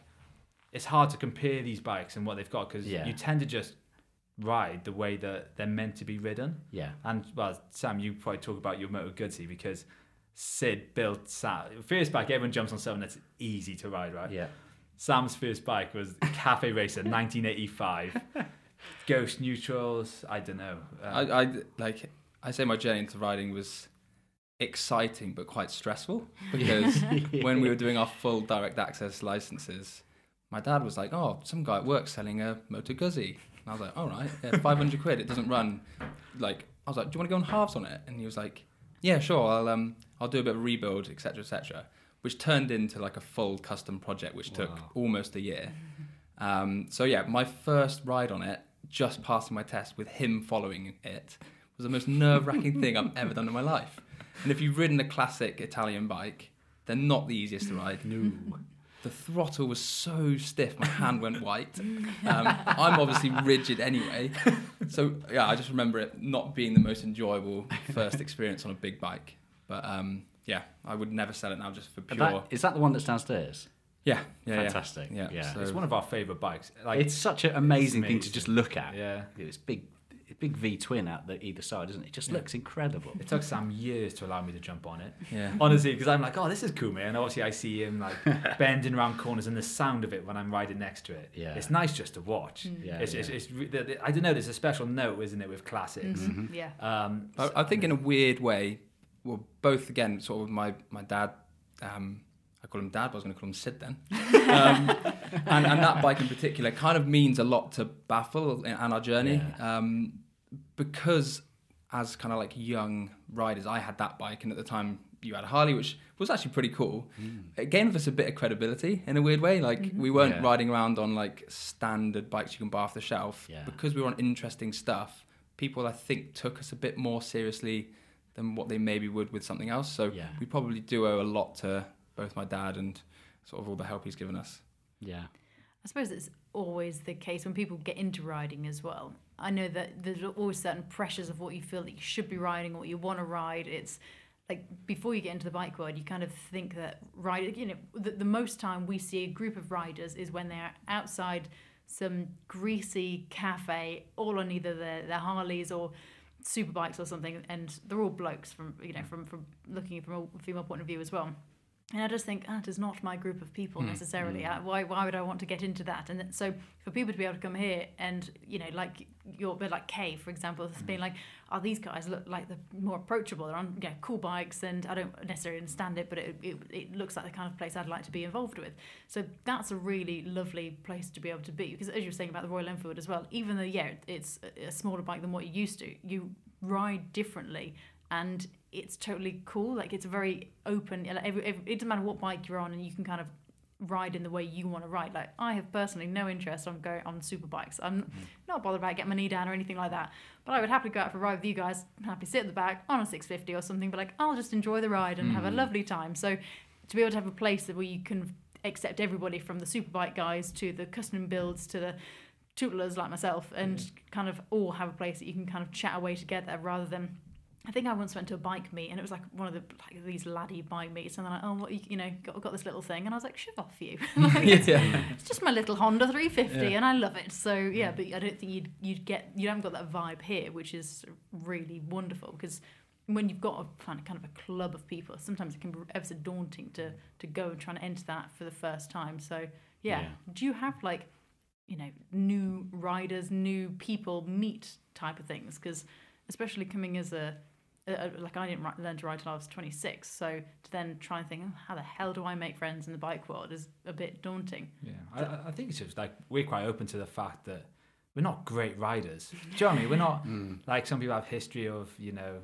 it's hard to compare these bikes and what they've got because Yeah. you tend to just ride the way that they're meant to be ridden. Yeah. And well, Sam, you probably talk about your Moto Guzzi because Sid built Sam first bike. Everyone jumps on something that's easy to ride, right? Yeah. Sam's first bike was Cafe Racer, 1985. Ghost neutrals. I don't know. Um, I, I like I say my journey into riding was exciting but quite stressful because when we were doing our full direct access licenses, my dad was like, "Oh, some guy at work selling a Moto Guzzi," and I was like, "All right, yeah, five hundred quid. It doesn't run." Like I was like, "Do you want to go on halves on it?" And he was like, "Yeah, sure. I'll um I'll do a bit of rebuild, etc., etc." Which turned into like a full custom project, which took almost a year. Um, so yeah, my first ride on it, just passing my test with him following it, was the most nerve-wracking thing I've ever done in my life. And if you've ridden a classic Italian bike, they're not the easiest to ride. No. The throttle was so stiff, my hand went white. Um, I'm obviously rigid anyway, so yeah, I just remember it not being the most enjoyable first experience on a big bike. But um, yeah, I would never sell it now just for pure. that, is that the one that's downstairs? yeah, yeah, yeah. Fantastic. Yeah, Yeah. so- it's one of our favorite bikes. Like It's such an amazing thing to just look at. Yeah. It's big, big V twin out the either side, isn't it? It just looks incredible. It took Sam years to allow me to jump on it. Yeah. Honestly, because I'm like, oh, this is cool, man. And obviously, I see him like bending around corners and the sound of it when I'm riding next to it. Yeah. It's nice just to watch. Yeah, It's, yeah. It's, it's, re- the- the- I don't know, there's a special note, isn't it, with classics. Mm-hmm. Yeah. Um, I, I think in a weird way, well, both again, sort of my my dad. Um, I call him dad, but I was going to call him Sid then. um, and, and that bike in particular kind of means a lot to Baffle and our journey, um, because as kind of like young riders, I had that bike, and at the time you had a Harley, which was actually pretty cool. It gave us a bit of credibility in a weird way. Like we weren't Yeah. riding around on like standard bikes you can buy off the shelf Yeah. because we were on interesting stuff. People, I think, took us a bit more seriously than what they maybe would with something else. So Yeah. we probably do owe a lot to both my dad and sort of all the help he's given us. Yeah. I suppose it's always the case when people get into riding as well. I know that there's always certain pressures of what you feel that you should be riding or what you want to ride. It's like before you get into the bike world, you kind of think that ride. You know, the, the most time we see a group of riders is when they're outside some greasy cafe, all on either their, their Harleys or super bikes or something, and they're all blokes from you know mm. from from looking from a female point of view as well. And I just think ah, that is not my group of people hmm, necessarily. Uh, Why, why would I want to get into that? And so for people to be able to come here and, you know, like your bit like Kay, for example, has been hmm. like, oh, these guys look like they're more approachable. They're on know, cool bikes and I don't necessarily understand it, but it, it, it looks like the kind of place I'd like to be involved with. So that's a really lovely place to be able to be. Because as you were saying about the Royal Enfield as well, even though, yeah, it's a- a smaller bike than what you used to, you ride differently and it's totally cool. Like it's very open. Like every, every, it doesn't matter what bike you're on, and you can kind of ride in the way you want to ride. Like I have personally no interest on going on super bikes. I'm mm-hmm. not bothered about getting my knee down or anything like that. But I would happily go out for a ride with you guys. I'm happy to sit at the back on a 650 or something. But like I'll just enjoy the ride and have a mm. lovely time. So to be able to have a place where you can accept everybody from the super bike guys to the custom builds to the tootlers like myself and mm. kind of all have a place that you can kind of chat away together rather than I think I once went to a bike meet and it was like one of the like these laddie bike meets and they're like, oh, what you, you know, got, got this little thing and I was like, shut off you. Like, it's, it's just my little Honda 350 and I love it. So yeah, but I don't think you'd you'd get you haven't got that vibe here, which is really wonderful because when you've got a kind of, kind of a club of people, sometimes it can be ever so daunting to to go and try and enter that for the first time. So yeah, Yeah. do you have like you know new riders, new people meet type of things? Because especially coming as a, a, a- like I didn't ri- learn to ride till I was 26, so to then try and think, oh, how the hell do I make friends in the bike world is a bit daunting. Yeah, I- I, I think it's just like we're quite open to the fact that we're not great riders. Do you know what I mean? We're not mm. like some people have history of you know,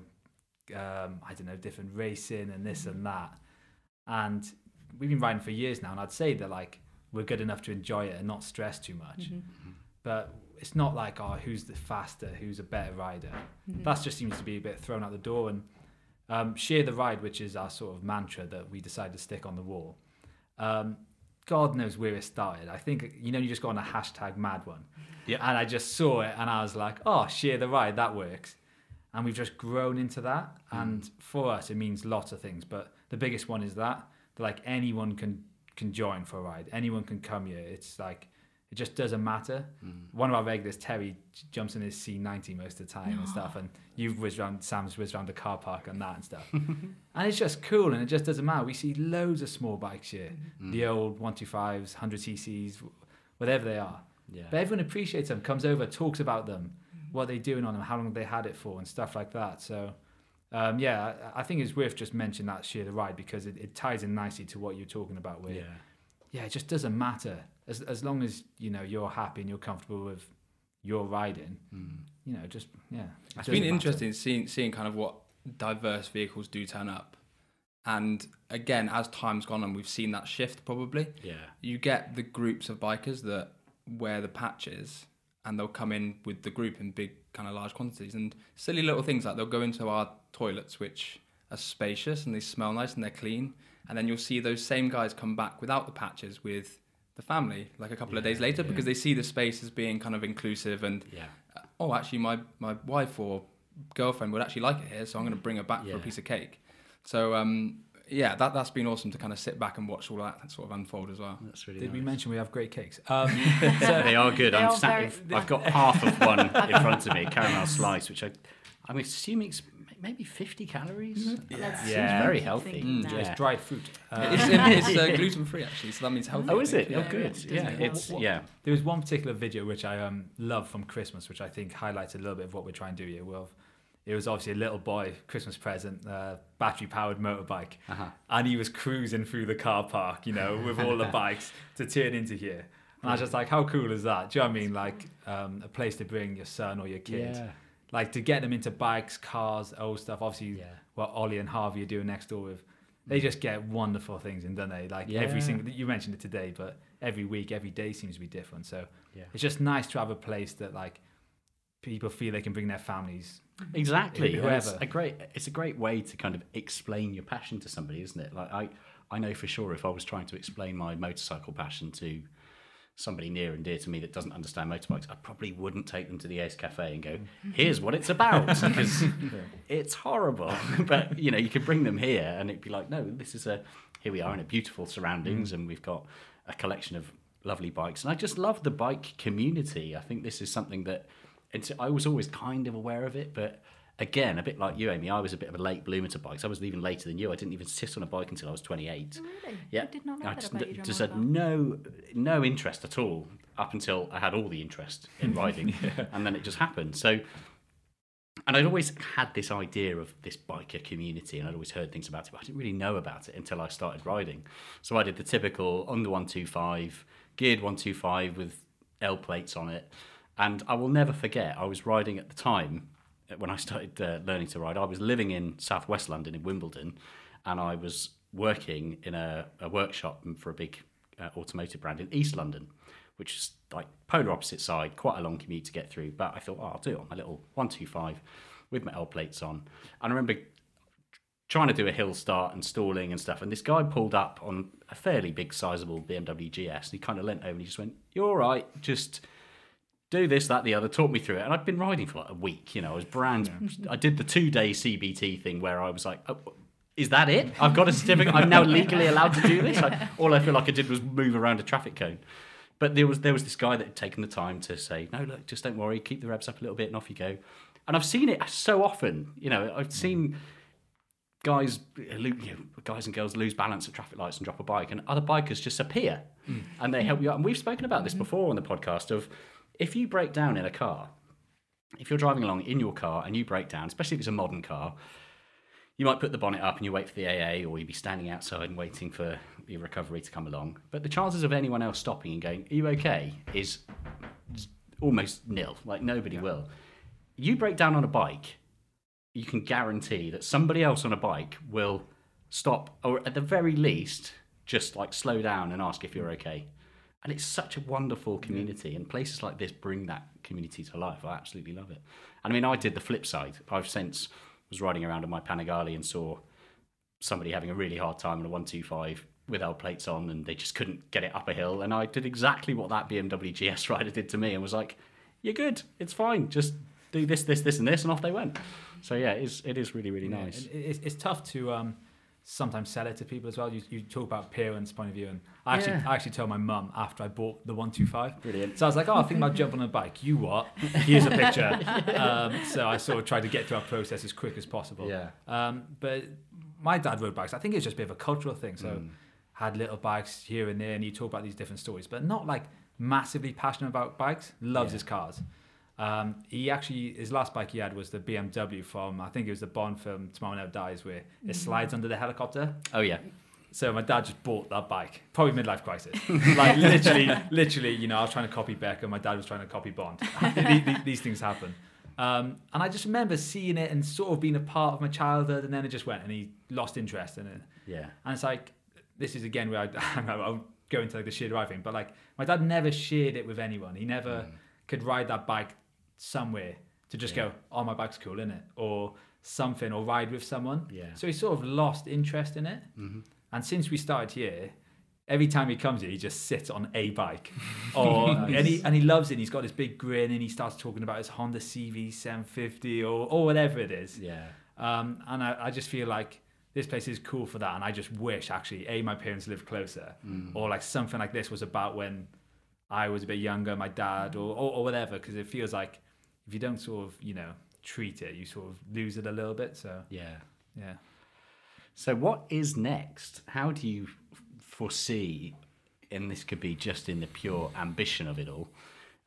um, I don't know, different racing and this and that, and we've been riding for years now, and I'd say that like we're good enough to enjoy it and not stress too much. Mm-hmm. Mm-hmm. But it's not like oh, who's the faster, who's a better rider. That just seems to be a bit thrown out the door. And um, share the ride, which is our sort of mantra that we decided to stick on the wall. Um, God knows where it started. I think you know you just got on a hashtag mad one, Yeah. and I just saw it and I was like, oh, share the ride, that works. And we've just grown into that. And for us, it means lots of things. But the biggest one is that, that like anyone can can join for a ride. Anyone can come here. It's like it just doesn't matter. One of our regulars, Terry, j- jumps in his C90 most of the time and stuff. And you've whizzed around, Sam's whizzed around the car park and that and stuff. and it's just cool and it just doesn't matter. We see loads of small bikes here. The old 125s, 100 cc's, whatever they are. Yeah. But everyone appreciates them, comes over, talks about them, what they're doing on them, how long they had it for, and stuff like that. So, um, yeah, I, I think it's worth just mentioning that sheer the ride because it, it ties in nicely to what you're talking about. Where, Yeah. yeah, it just doesn't matter as as long as you know you're happy and you're comfortable with your riding. Hmm. You know, just yeah. it It's doesn't been matter. interesting seeing seeing kind of what diverse vehicles do turn up, and again, as time's gone on, we've seen that shift. Probably, Yeah. you get the groups of bikers that wear the patches, and they'll come in with the group in big kind of large quantities, and silly little things like they'll go into our toilets, which are spacious and they smell nice and they're clean, and then you'll see those same guys come back without the patches with the family like a couple of days later because they see the space as being kind of inclusive and Yeah. oh, actually, my, my wife or girlfriend would actually like it here, so I'm going to bring her back for a piece of cake. So um, yeah, that that's been awesome to kind of sit back and watch all that sort of unfold as well. That's really Did we mention we have great cakes? Um, they are good. They I'm are sat very- in- I've got half of one in front of me, caramel slice, which I, I'm assuming it's maybe 50 calories. Mm-hmm. That's Seems Yeah. very healthy. think Mm, now. it's dried fruit. Uh, It's, it's uh, gluten free actually, so that means healthy. Oh, is it? Yeah. Oh, good. Does Yeah, it? it's What- yeah. There was one particular video which I um, love from Christmas, which I think highlights a little bit of what we're trying to do here. Will it was obviously a little boy Christmas present, uh, battery powered motorbike, Uh-huh. and he was cruising through the car park, you know, with all the bikes to turn into here. And I was just like, how cool is that? Do you know what I mean? Like um, a place to bring your son or your kid, Yeah. Like to get them into bikes, cars, old stuff. Obviously, Yeah. what Ollie and Harvey are doing next door with. They just get wonderful things in, don't they? Like Yeah. every single, you mentioned it today, but every week, every day seems to be different. So Yeah. it's just nice to have a place that like people feel they can bring their families. Exactly. Whoever. It's a great. It's a great way to kind of explain your passion to somebody, isn't it? Like I, I know for sure if I was trying to explain my motorcycle passion to somebody near and dear to me that doesn't understand motorbikes, I probably wouldn't take them to the Ace Cafe and go, "Here's what it's about," because it's horrible. but you know, you could bring them here, and it'd be like, "No, this is a. Here we are in a beautiful surroundings, and we've got a collection of lovely bikes." And I just love the bike community. I think this is something that, it's, I was always kind of aware of it, but. Again, a bit like you, Amy, I was a bit of a late bloomer to bikes. I was even later than you. I didn't even sit on a bike until I was 28. Really? Yeah, I did not know I that just, about you, just had no no interest at all up until I had all the interest in riding, and then it just happened. So, and I'd always had this idea of this biker community, and I'd always heard things about it, but I didn't really know about it until I started riding. So I did the typical under one two five, geared one two five with L plates on it, and I will never forget. I was riding at the time when I started uh, learning to ride. I was living in southwest London in Wimbledon, and I was working in a, a workshop for a big uh, automotive brand in East London, which is like polar opposite side, quite a long commute to get through. But I thought, oh, I'll do it on my little 125 with my L plates on. And I remember trying to do a hill start and stalling and stuff. And this guy pulled up on a fairly big, sizable BMW GS. And he kind of leant over and he just went, You're all right, just do this, that, the other, talk me through it. And I'd been riding for like a week, you know, I was brand. I did the two day CBT thing where I was like, oh, is that it? I've got a certificate. I'm now legally allowed to do this. I, all I feel like I did was move around a traffic cone. But there was there was this guy that had taken the time to say, no, look, just don't worry, keep the revs up a little bit, and off you go. And I've seen it so often. You know, I've seen guys, you know, guys and girls lose balance at traffic lights and drop a bike, and other bikers just appear mm. and they help you out. And we've spoken about this mm. before on the podcast of if you break down in a car, if you're driving along in your car and you break down, especially if it's a modern car, you might put the bonnet up and you wait for the AA, or you'd be standing outside and waiting for your recovery to come along. But the chances of anyone else stopping and going, "Are you okay?" is almost nil. Like nobody will. You break down on a bike, you can guarantee that somebody else on a bike will stop, or at the very least, just like slow down and ask if you're okay. And it's such a wonderful community, and places like this bring that community to life. I absolutely love it. And I mean, I did the flip side. I've since was riding around in my Panigale and saw somebody having a really hard time on a 125 with L plates on, and they just couldn't get it up a hill. And I did exactly what that BMW GS rider did to me, and was like, "You're good. It's fine. Just do this, this, this, and this," and off they went. So yeah, it is. It is really, really Yeah, nice. It's, it's tough to um, sometimes sell it to people as well. You, you talk about parents' point of view, and I actually, Yeah. I actually told my mum after I bought the one two five. Brilliant. So I was like, oh, I think I'll jump on a bike. You what? Here's a picture. um, so I sort of tried to get through our process as quick as possible. Yeah. Um, but my dad rode bikes. I think it's just a bit of a cultural thing. So Mm. had little bikes here and there, and you talk about these different stories, but not like massively passionate about bikes. Loves Yeah. his cars. Um, he actually his last bike he had was the BMW from I think it was the Bond film Tomorrow Never Dies where it slides under the helicopter. Oh yeah. So my dad just bought that bike, probably midlife crisis. like literally, literally, you know, I was trying to copy Beck and my dad was trying to copy Bond. these, these- these things happen. Um, and I just remember seeing it and sort of being a part of my childhood, and then it just went, and he lost interest in it. Yeah. And it's like, this is again where I, I'll go into like the shared driving, thing, but like my dad never shared it with anyone. He never could ride that bike somewhere to just go, oh, my bike's cool, innit? Or something, or ride with someone. Yeah. So he sort of lost interest in it. And since we started here, every time he comes here, he just sits on a bike, or and he and he loves it. And He's got this big grin, and he starts talking about his Honda CV 750 or or whatever it is. Yeah. Um, and I, I just feel like this place is cool for that. And I just wish actually, A, my parents lived closer or like something like this was about when I was a bit younger, my dad or, or, or whatever. Cause it feels like if you don't sort of, you know, treat it, you sort of lose it a little bit. So Yeah. yeah. So, what is next? How do you foresee, and this could be just in the pure ambition of it all,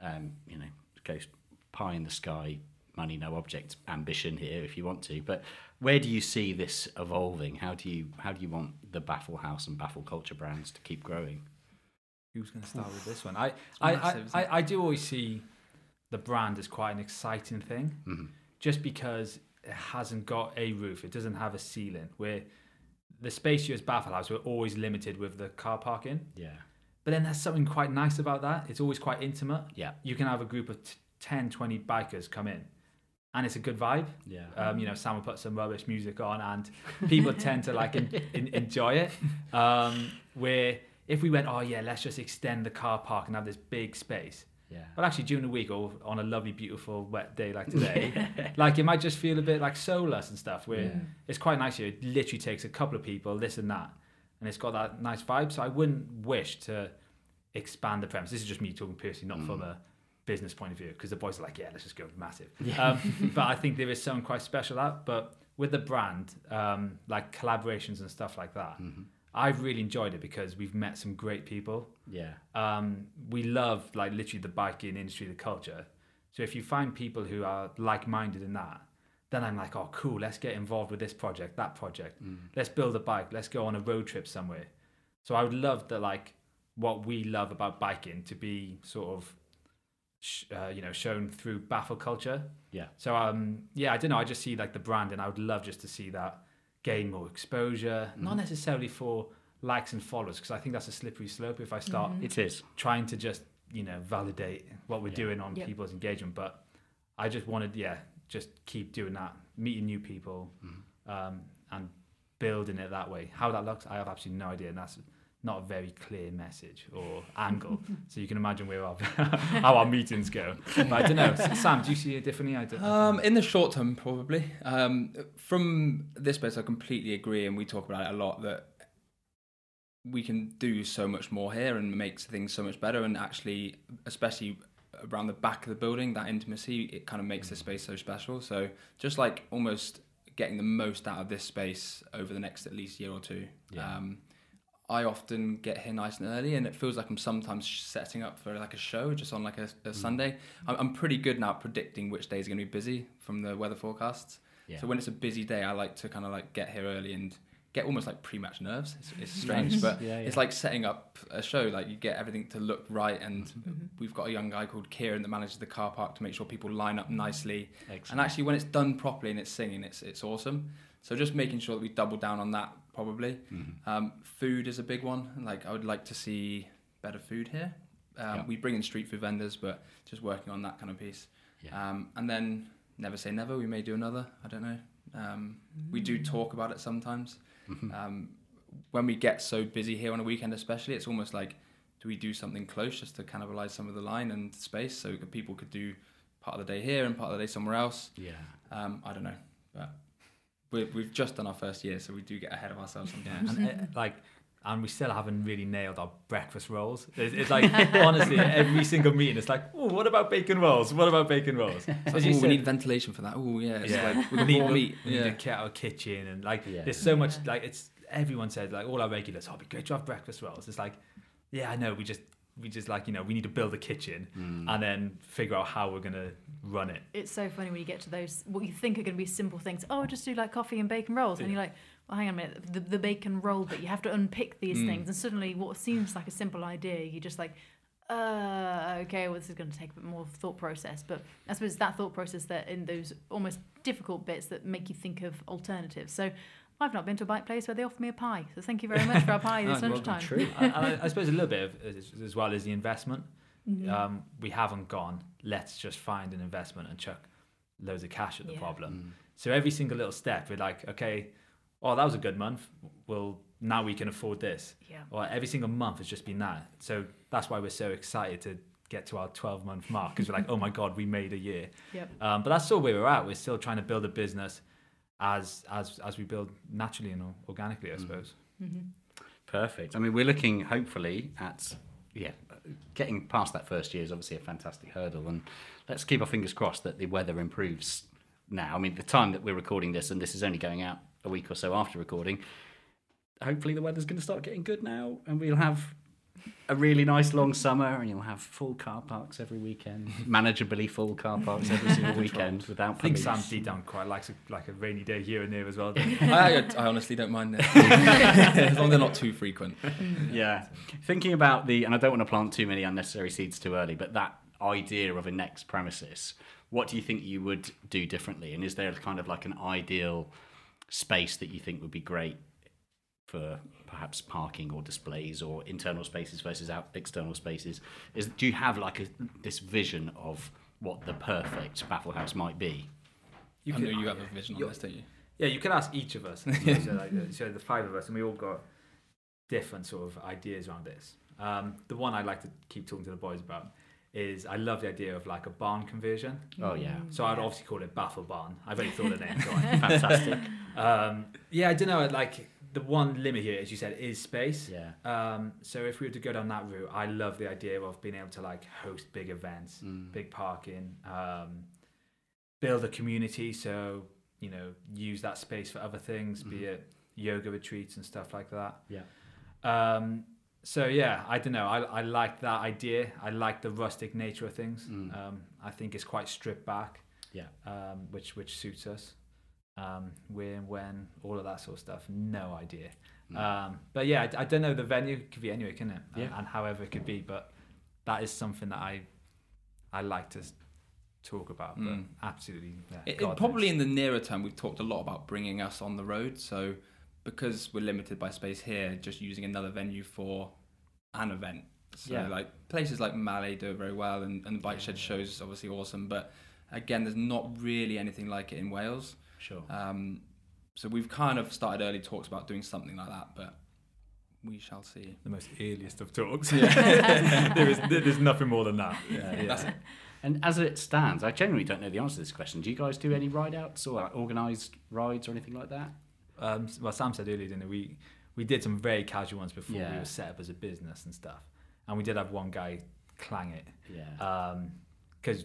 um, you know, goes pie in the sky, money no object ambition here, if you want to. But where do you see this evolving? How do you how do you want the Baffle Haus and Baffle Culture brands to keep growing? Who's going to start with this one? I, I, massive, I, I, I do always see the brand is quite an exciting thing, Mm-hmm. just because it hasn't got a roof, it doesn't have a ceiling. Where the space you as Baffle Haus, we're always limited with the car parking. Yeah. But then there's something quite nice about that. It's always quite intimate. Yeah. You can have a group of t- 10, 20 bikers come in, and it's a good vibe. Yeah. Um, you know, Sam will put some rubbish music on, and people tend to like en- en- enjoy it. Um, where if we went, oh yeah, let's just extend the car park and have this big space. Yeah. But actually, during the week or on a lovely, beautiful, wet day like today, like it might just feel a bit like soulless and stuff. Where it's quite nice here. It literally takes a couple of people, this and that, and it's got that nice vibe. So I wouldn't wish to expand the premise. This is just me talking personally, not from a business point of view, because the boys are like, yeah, let's just go massive. Um, but I think there is something quite special out. But with the brand, um, like collaborations and stuff like that, I've really enjoyed it because we've met some great people Yeah. um, we love like literally the biking industry, the culture. So if you find people who are like-minded in that, then I'm like, oh, cool. Let's get involved with this project, that project. Let's build a bike. Let's go on a road trip somewhere. So I would love that, like, what we love about biking to be sort of, sh- uh, you know, shown through baffle culture. Yeah. So um, yeah, I don't know. I just see like the brand, and I would love just to see that gain more exposure, not mm-hmm. necessarily for likes and followers, because I think that's a slippery slope if I start mm-hmm. It is. trying to just you know validate what we're doing on Yep. people's engagement but i just wanted yeah just keep doing that meeting new people mm-hmm. um, and building it that way. How that looks i have absolutely no idea and that's not a very clear message or angle so you can imagine where our, how our meetings go but i don't know sam do you see it differently i don't, Um, know. in the short term, probably. Um, from this base, I completely agree, and we talk about it a lot that we can do so much more here and makes things so much better. And actually, especially around the back of the building, that intimacy it kind of makes the space so special. So just like almost getting the most out of this space over the next at least year or two. Yeah. Um, I often get here nice and early, and it feels like I'm sometimes setting up for like a show just on like a, a mm. Sunday. I'm, I'm pretty good now at predicting which days are going to be busy from the weather forecasts. Yeah. So when it's a busy day, I like to kind of like get here early and get almost like pre-match nerves. It's, it's strange, but Yeah, it's like setting up a show. Like you get everything to look right, and mm-hmm. Mm-hmm. we've got a young guy called Kieran that manages the car park to make sure people line up mm. nicely. And actually, when it's done properly and it's singing, it's it's awesome. So just making sure that we double down on that probably. Um, food is a big one. Like I would like to see better food here. Um, Yeah. We bring in street food vendors, but just working on that kind of piece. Yeah. Um, and then never say never. We may do another. I don't know. Um, We do talk about it sometimes. Um, when we get so busy here on a weekend, especially, it's almost like, do we do something close just to cannibalize some of the line and space so people could do part of the day here and part of the day somewhere else? Yeah. Um, I don't know, but we we've just done our first year, so we do get ahead of ourselves sometimes. and uh, like, and we still haven't really nailed our breakfast rolls. It's, it's like honestly, every single meeting, it's like, oh, what about bacon rolls? What about bacon rolls? You Ooh, we need ventilation for that. Oh yeah, it's yeah, like we we need, need more we meat. need Yeah. to get our kitchen and like, Yeah. there's so much like it's everyone said like all our regulars, oh, it'd be great to have breakfast rolls. It's like, yeah, I know. We just we just like you know we need to build a kitchen and then figure out how we're gonna run it. It's so funny when you get to those what you think are going to be simple things. Oh, just do like coffee and bacon rolls, and you're like, well, hang on a minute, the, the bacon roll, but you have to unpick these things, and suddenly what seems like a simple idea, you're just like, uh, okay, well, this is going to take a bit more thought process. But I suppose it's that thought process that in those almost difficult bits that make you think of alternatives. So. I've not been to a bike place where they offer me a pie, so thank you very much for our pie this lunchtime. and I, I suppose a little bit of as, as well as the investment. Um, we haven't gone. Let's just find an investment and chuck loads of cash at the Yeah. problem. So every single little step, we're like, okay, oh, that was a good month. Well, now we can afford this. Yeah. Or every single month has just been that. So that's why we're so excited to get to our 12 month mark because we're like, oh my god, we made a year. Yep. Um, but that's still where we're at. We're still trying to build a business. As as as we build naturally and organically, I mm. suppose. Mm-hmm. Perfect. I mean, we're looking hopefully at yeah, getting past that first year is obviously a fantastic hurdle, and let's keep our fingers crossed that the weather improves now. I mean, the time that we're recording this, and this is only going out a week or so after recording. Hopefully, the weather's going to start getting good now, and we'll have a really nice long summer, and you'll have full car parks every weekend, manageably full car parks every single weekend without. I think police. Sam deep down quite likes a, like a rainy day here and there as well. doesn't? I, I honestly don't mind it as long as they're not too frequent. yeah. Thinking about the, and I don't want to plant too many unnecessary seeds too early, but that idea of a next premises, what do you think you would do differently? And is there kind of like an ideal space that you think would be great for perhaps parking or displays or internal spaces versus out external spaces? Is do you have like a, this vision of what the perfect Baffle Haus might be? You I know you have a vision on this, don't you? Yeah, you can ask each of us. so, like, so the five of us, and we all got different sort of ideas around this. Um, the one I like to keep talking to the boys about is I love the idea of like a barn conversion. Oh yeah, So I'd obviously call it Baffle Barn. I've already thought of the name. Fantastic. Um, yeah, I don't know. Like the one limit here, as you said, is space. Yeah. Um, so if we were to go down that route, I love the idea of being able to like host big events, Mm. big parking, um, build a community. So you know, use that space for other things, be it yoga retreats and stuff like that. Yeah. Um, so yeah, I don't know. I, I like that idea. I like the rustic nature of things. Mm. Um, I think it's quite stripped back Yeah. um, which which suits us. Um, where and when, all of that sort of stuff. No idea. Um, but yeah, I, I don't know. The venue could be anywhere, can it? And- Yeah. And, however it could be, but that is something that I I like to talk about. But Mm. absolutely, yeah, It, it- probably in the nearer term, we've talked a lot about bringing us on the road. So, because we're limited by space here, just using another venue for an event. So, Yeah. like places like Malle do it very well, and, and the Bike Shed shows is obviously awesome. But again, there's not really anything like it in Wales. Sure. Um, so we've kind of started early talks about doing something like that, but we shall see. the most earliest of talks. there is there's nothing more than that. Yeah, That's it. And as it stands, I generally don't know the answer to this question. Do you guys do any ride outs or like, organised rides or anything like that? Um, well, Sam said earlier, didn't he? We we did some very casual ones before we were set up as a business and stuff, and we did have one guy clang it. Yeah. because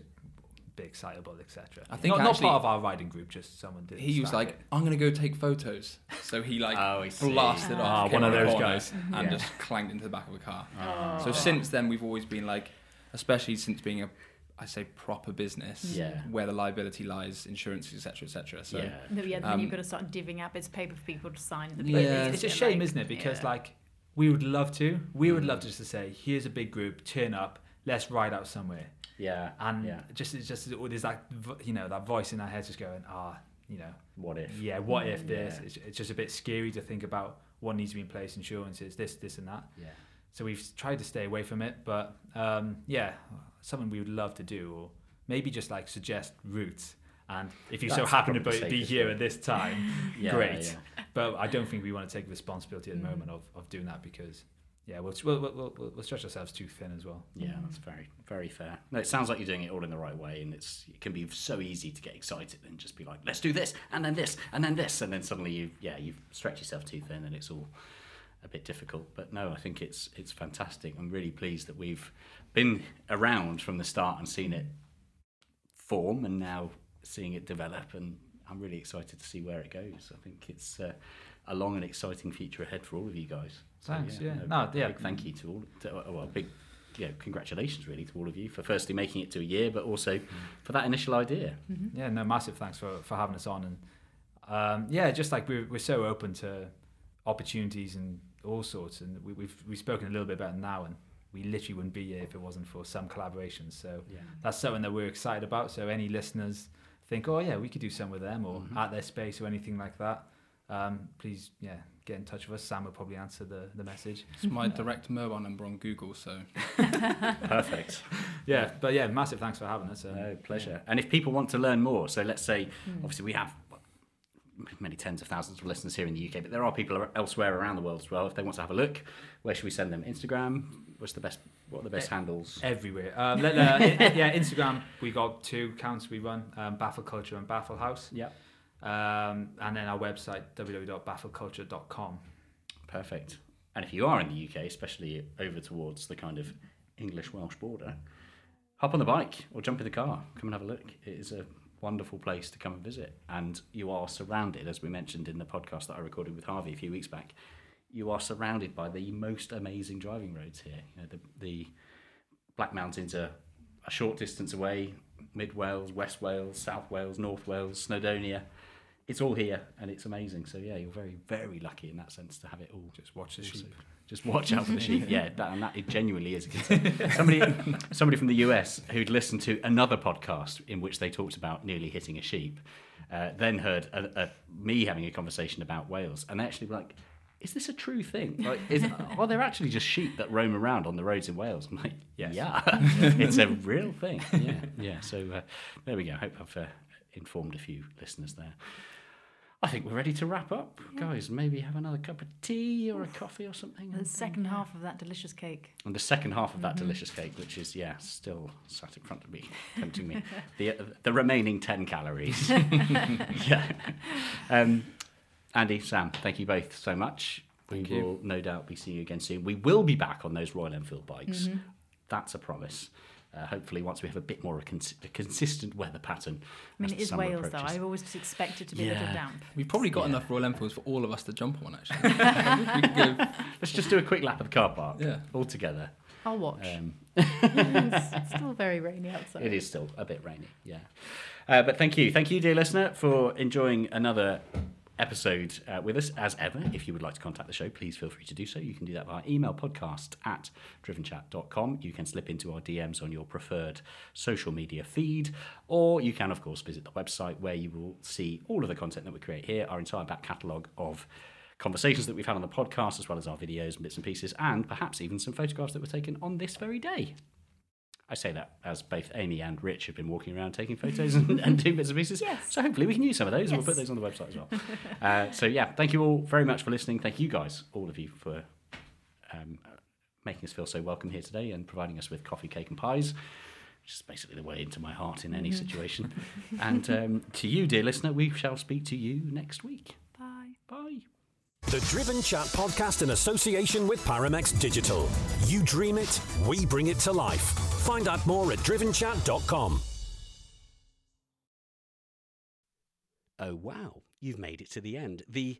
bit excitable, etc. I think not, actually- not part of our riding group, just someone did. He was like, it. "I'm gonna go take photos." So he like Oh, I blasted Ah, off, one came of those the corner guys. and Yeah. just clanged into the back of a car. Oh. So since then, we've always been like, especially since being a, I say proper business, Yeah. where the liability lies, insurance, etc., etc. So yeah. No, yeah, then Um, you've got to start divvying up its paper for people to sign the Yeah. papers, it's a shame, Like, isn't it? Because yeah. like we would love to, we would love to just to say, here's a big group, turn up, let's ride out somewhere, Yeah. and yeah. just it's just there's that you know that voice in our heads just going, ah, you know, What if? yeah, what if this? Yeah. It's, it's just a bit scary to think about what needs to be in place, insurances, this, this, and that. Yeah. So we've tried to stay away from it, but um, yeah, something we would love to do, or maybe just like suggest routes. And if you so happen to be, be here at this time, Yeah, great. yeah. But I don't think we want to take responsibility at the Mm. moment of, of doing that because, yeah, we'll, we'll, we'll, we'll, stretch ourselves too thin as well. Yeah, that's very, very fair. No, it sounds like you're doing it all in the right way, and it's it can be so easy to get excited and just be like, let's do this, and then this, and then this, and then suddenly you, yeah, you've stretched yourself too thin, and it's all a bit difficult. But no, I think it's it's fantastic. I'm really pleased that we've been around from the start and seen it form, and now seeing it develop, and I'm really excited to see where it goes. I think it's uh, a long and exciting future ahead for all of you guys. So, Thanks, yeah. no, No, yeah. Big thank you to all. To, uh, well, big yeah, congratulations really to all of you for firstly making it to a year, but also for that initial idea. Yeah, no, massive thanks for, for having us on. And um, yeah, just like we're, we're so open to opportunities and all sorts. And we, we've, we've spoken a little bit about it now, and we literally wouldn't be here if it wasn't for some collaborations. So Yeah. that's something that we're excited about. So any listeners think, oh yeah, we could do some with them or Mhm. at their space or anything like that, um, please, yeah, get in touch with us. Sam will probably answer the, the message. it's my direct mobile number on Google. So Perfect. Yeah, but yeah, massive thanks for having us. Um, No, pleasure. And if people want to learn more, so let's say, obviously we have many tens of thousands of listeners here in the UK, but there are people elsewhere around the world as well. If they want to have a look, where should we send them? Instagram. What's the best? What are the best handles? Everywhere. Um, let, uh, yeah, Instagram, we got two accounts we run um, Baffle Culture and Baffle Haus. Yeah. Um, and then our website, www.baffleculture.com. Perfect. And if you are in the UK, especially over towards the kind of English Welsh border, hop on the bike or jump in the car. Come and have a look. It is a wonderful place to come and visit. And you are surrounded, as we mentioned in the podcast that I recorded with Harvey a few weeks back, you are surrounded by the most amazing driving roads here. You know, the, the Black Mountains are a short distance away, Mid Wales, West Wales, South Wales, North Wales, Snowdonia. It's all here and it's amazing. So yeah, you're very, very lucky in that sense to have it all. Just watch the sheep. Just watch out for the sheep. Yeah, that, and that it genuinely is. Somebody, somebody from the US who'd listened to another podcast in which they talked about nearly hitting a sheep, uh, then heard a, a, me having a conversation about Wales, and they actually were like, "Is this a true thing? Like, is, are there actually just sheep that roam around on the roads in Wales?" I'm like, Yes. "Yeah, it's a real thing." Yeah, yeah. So uh, there we go. I hope I've uh, informed a few listeners there. I think we're ready to wrap up, guys. Maybe have another cup of tea or a coffee or something. The and- second half of that delicious cake. and the second half of that delicious cake, which is yeah, still sat in front of me, tempting me. The the remaining ten calories. yeah. Um, Andy, Sam, thank you both so much. Thank we you. will no doubt be seeing you again soon. We will be back on those Royal Enfield bikes. Mm-hmm. That's a promise. Uh, hopefully, once we have a bit more a, cons- a consistent weather pattern. I mean, it is it the is summer Wales, though. I've always expected to be a little damp. We've probably got Yeah. enough Royal Enfields for all of us to jump on, actually. go, Let's just do a quick lap of the car park. Yeah. All together. I'll watch. Um, it's, it's still very rainy outside. It is still a bit rainy, yeah. Uh, but thank you. Thank you, dear listener, for enjoying another episode uh, with us as ever. If you would like to contact the show, please feel free to do so. You can do that via email podcast at drivenchat.com. You can slip into our DMs on your preferred social media feed, or you can, of course, visit the website where you will see all of the content that we create here, our entire back catalogue of conversations that we've had on the podcast, as well as our videos and bits and pieces, and perhaps even some photographs that were taken on this very day. I say that as both Amy and Rich have been walking around taking photos and, and doing bits and pieces. Yes. So hopefully we can use some of those and we'll put those on the website as well. uh, so yeah, thank you all very much for listening. Thank you guys, all of you, for um, making us feel so welcome here today and providing us with coffee, cake, and pies. Which is basically the way into my heart in any situation. and um, to you, dear listener, we shall speak to you next week. Bye. Bye. The Driven Chat podcast in association with Paramex Digital. You dream it, we bring it to life. Find out more at drivenchat.com. Oh, wow. You've made it to the end. The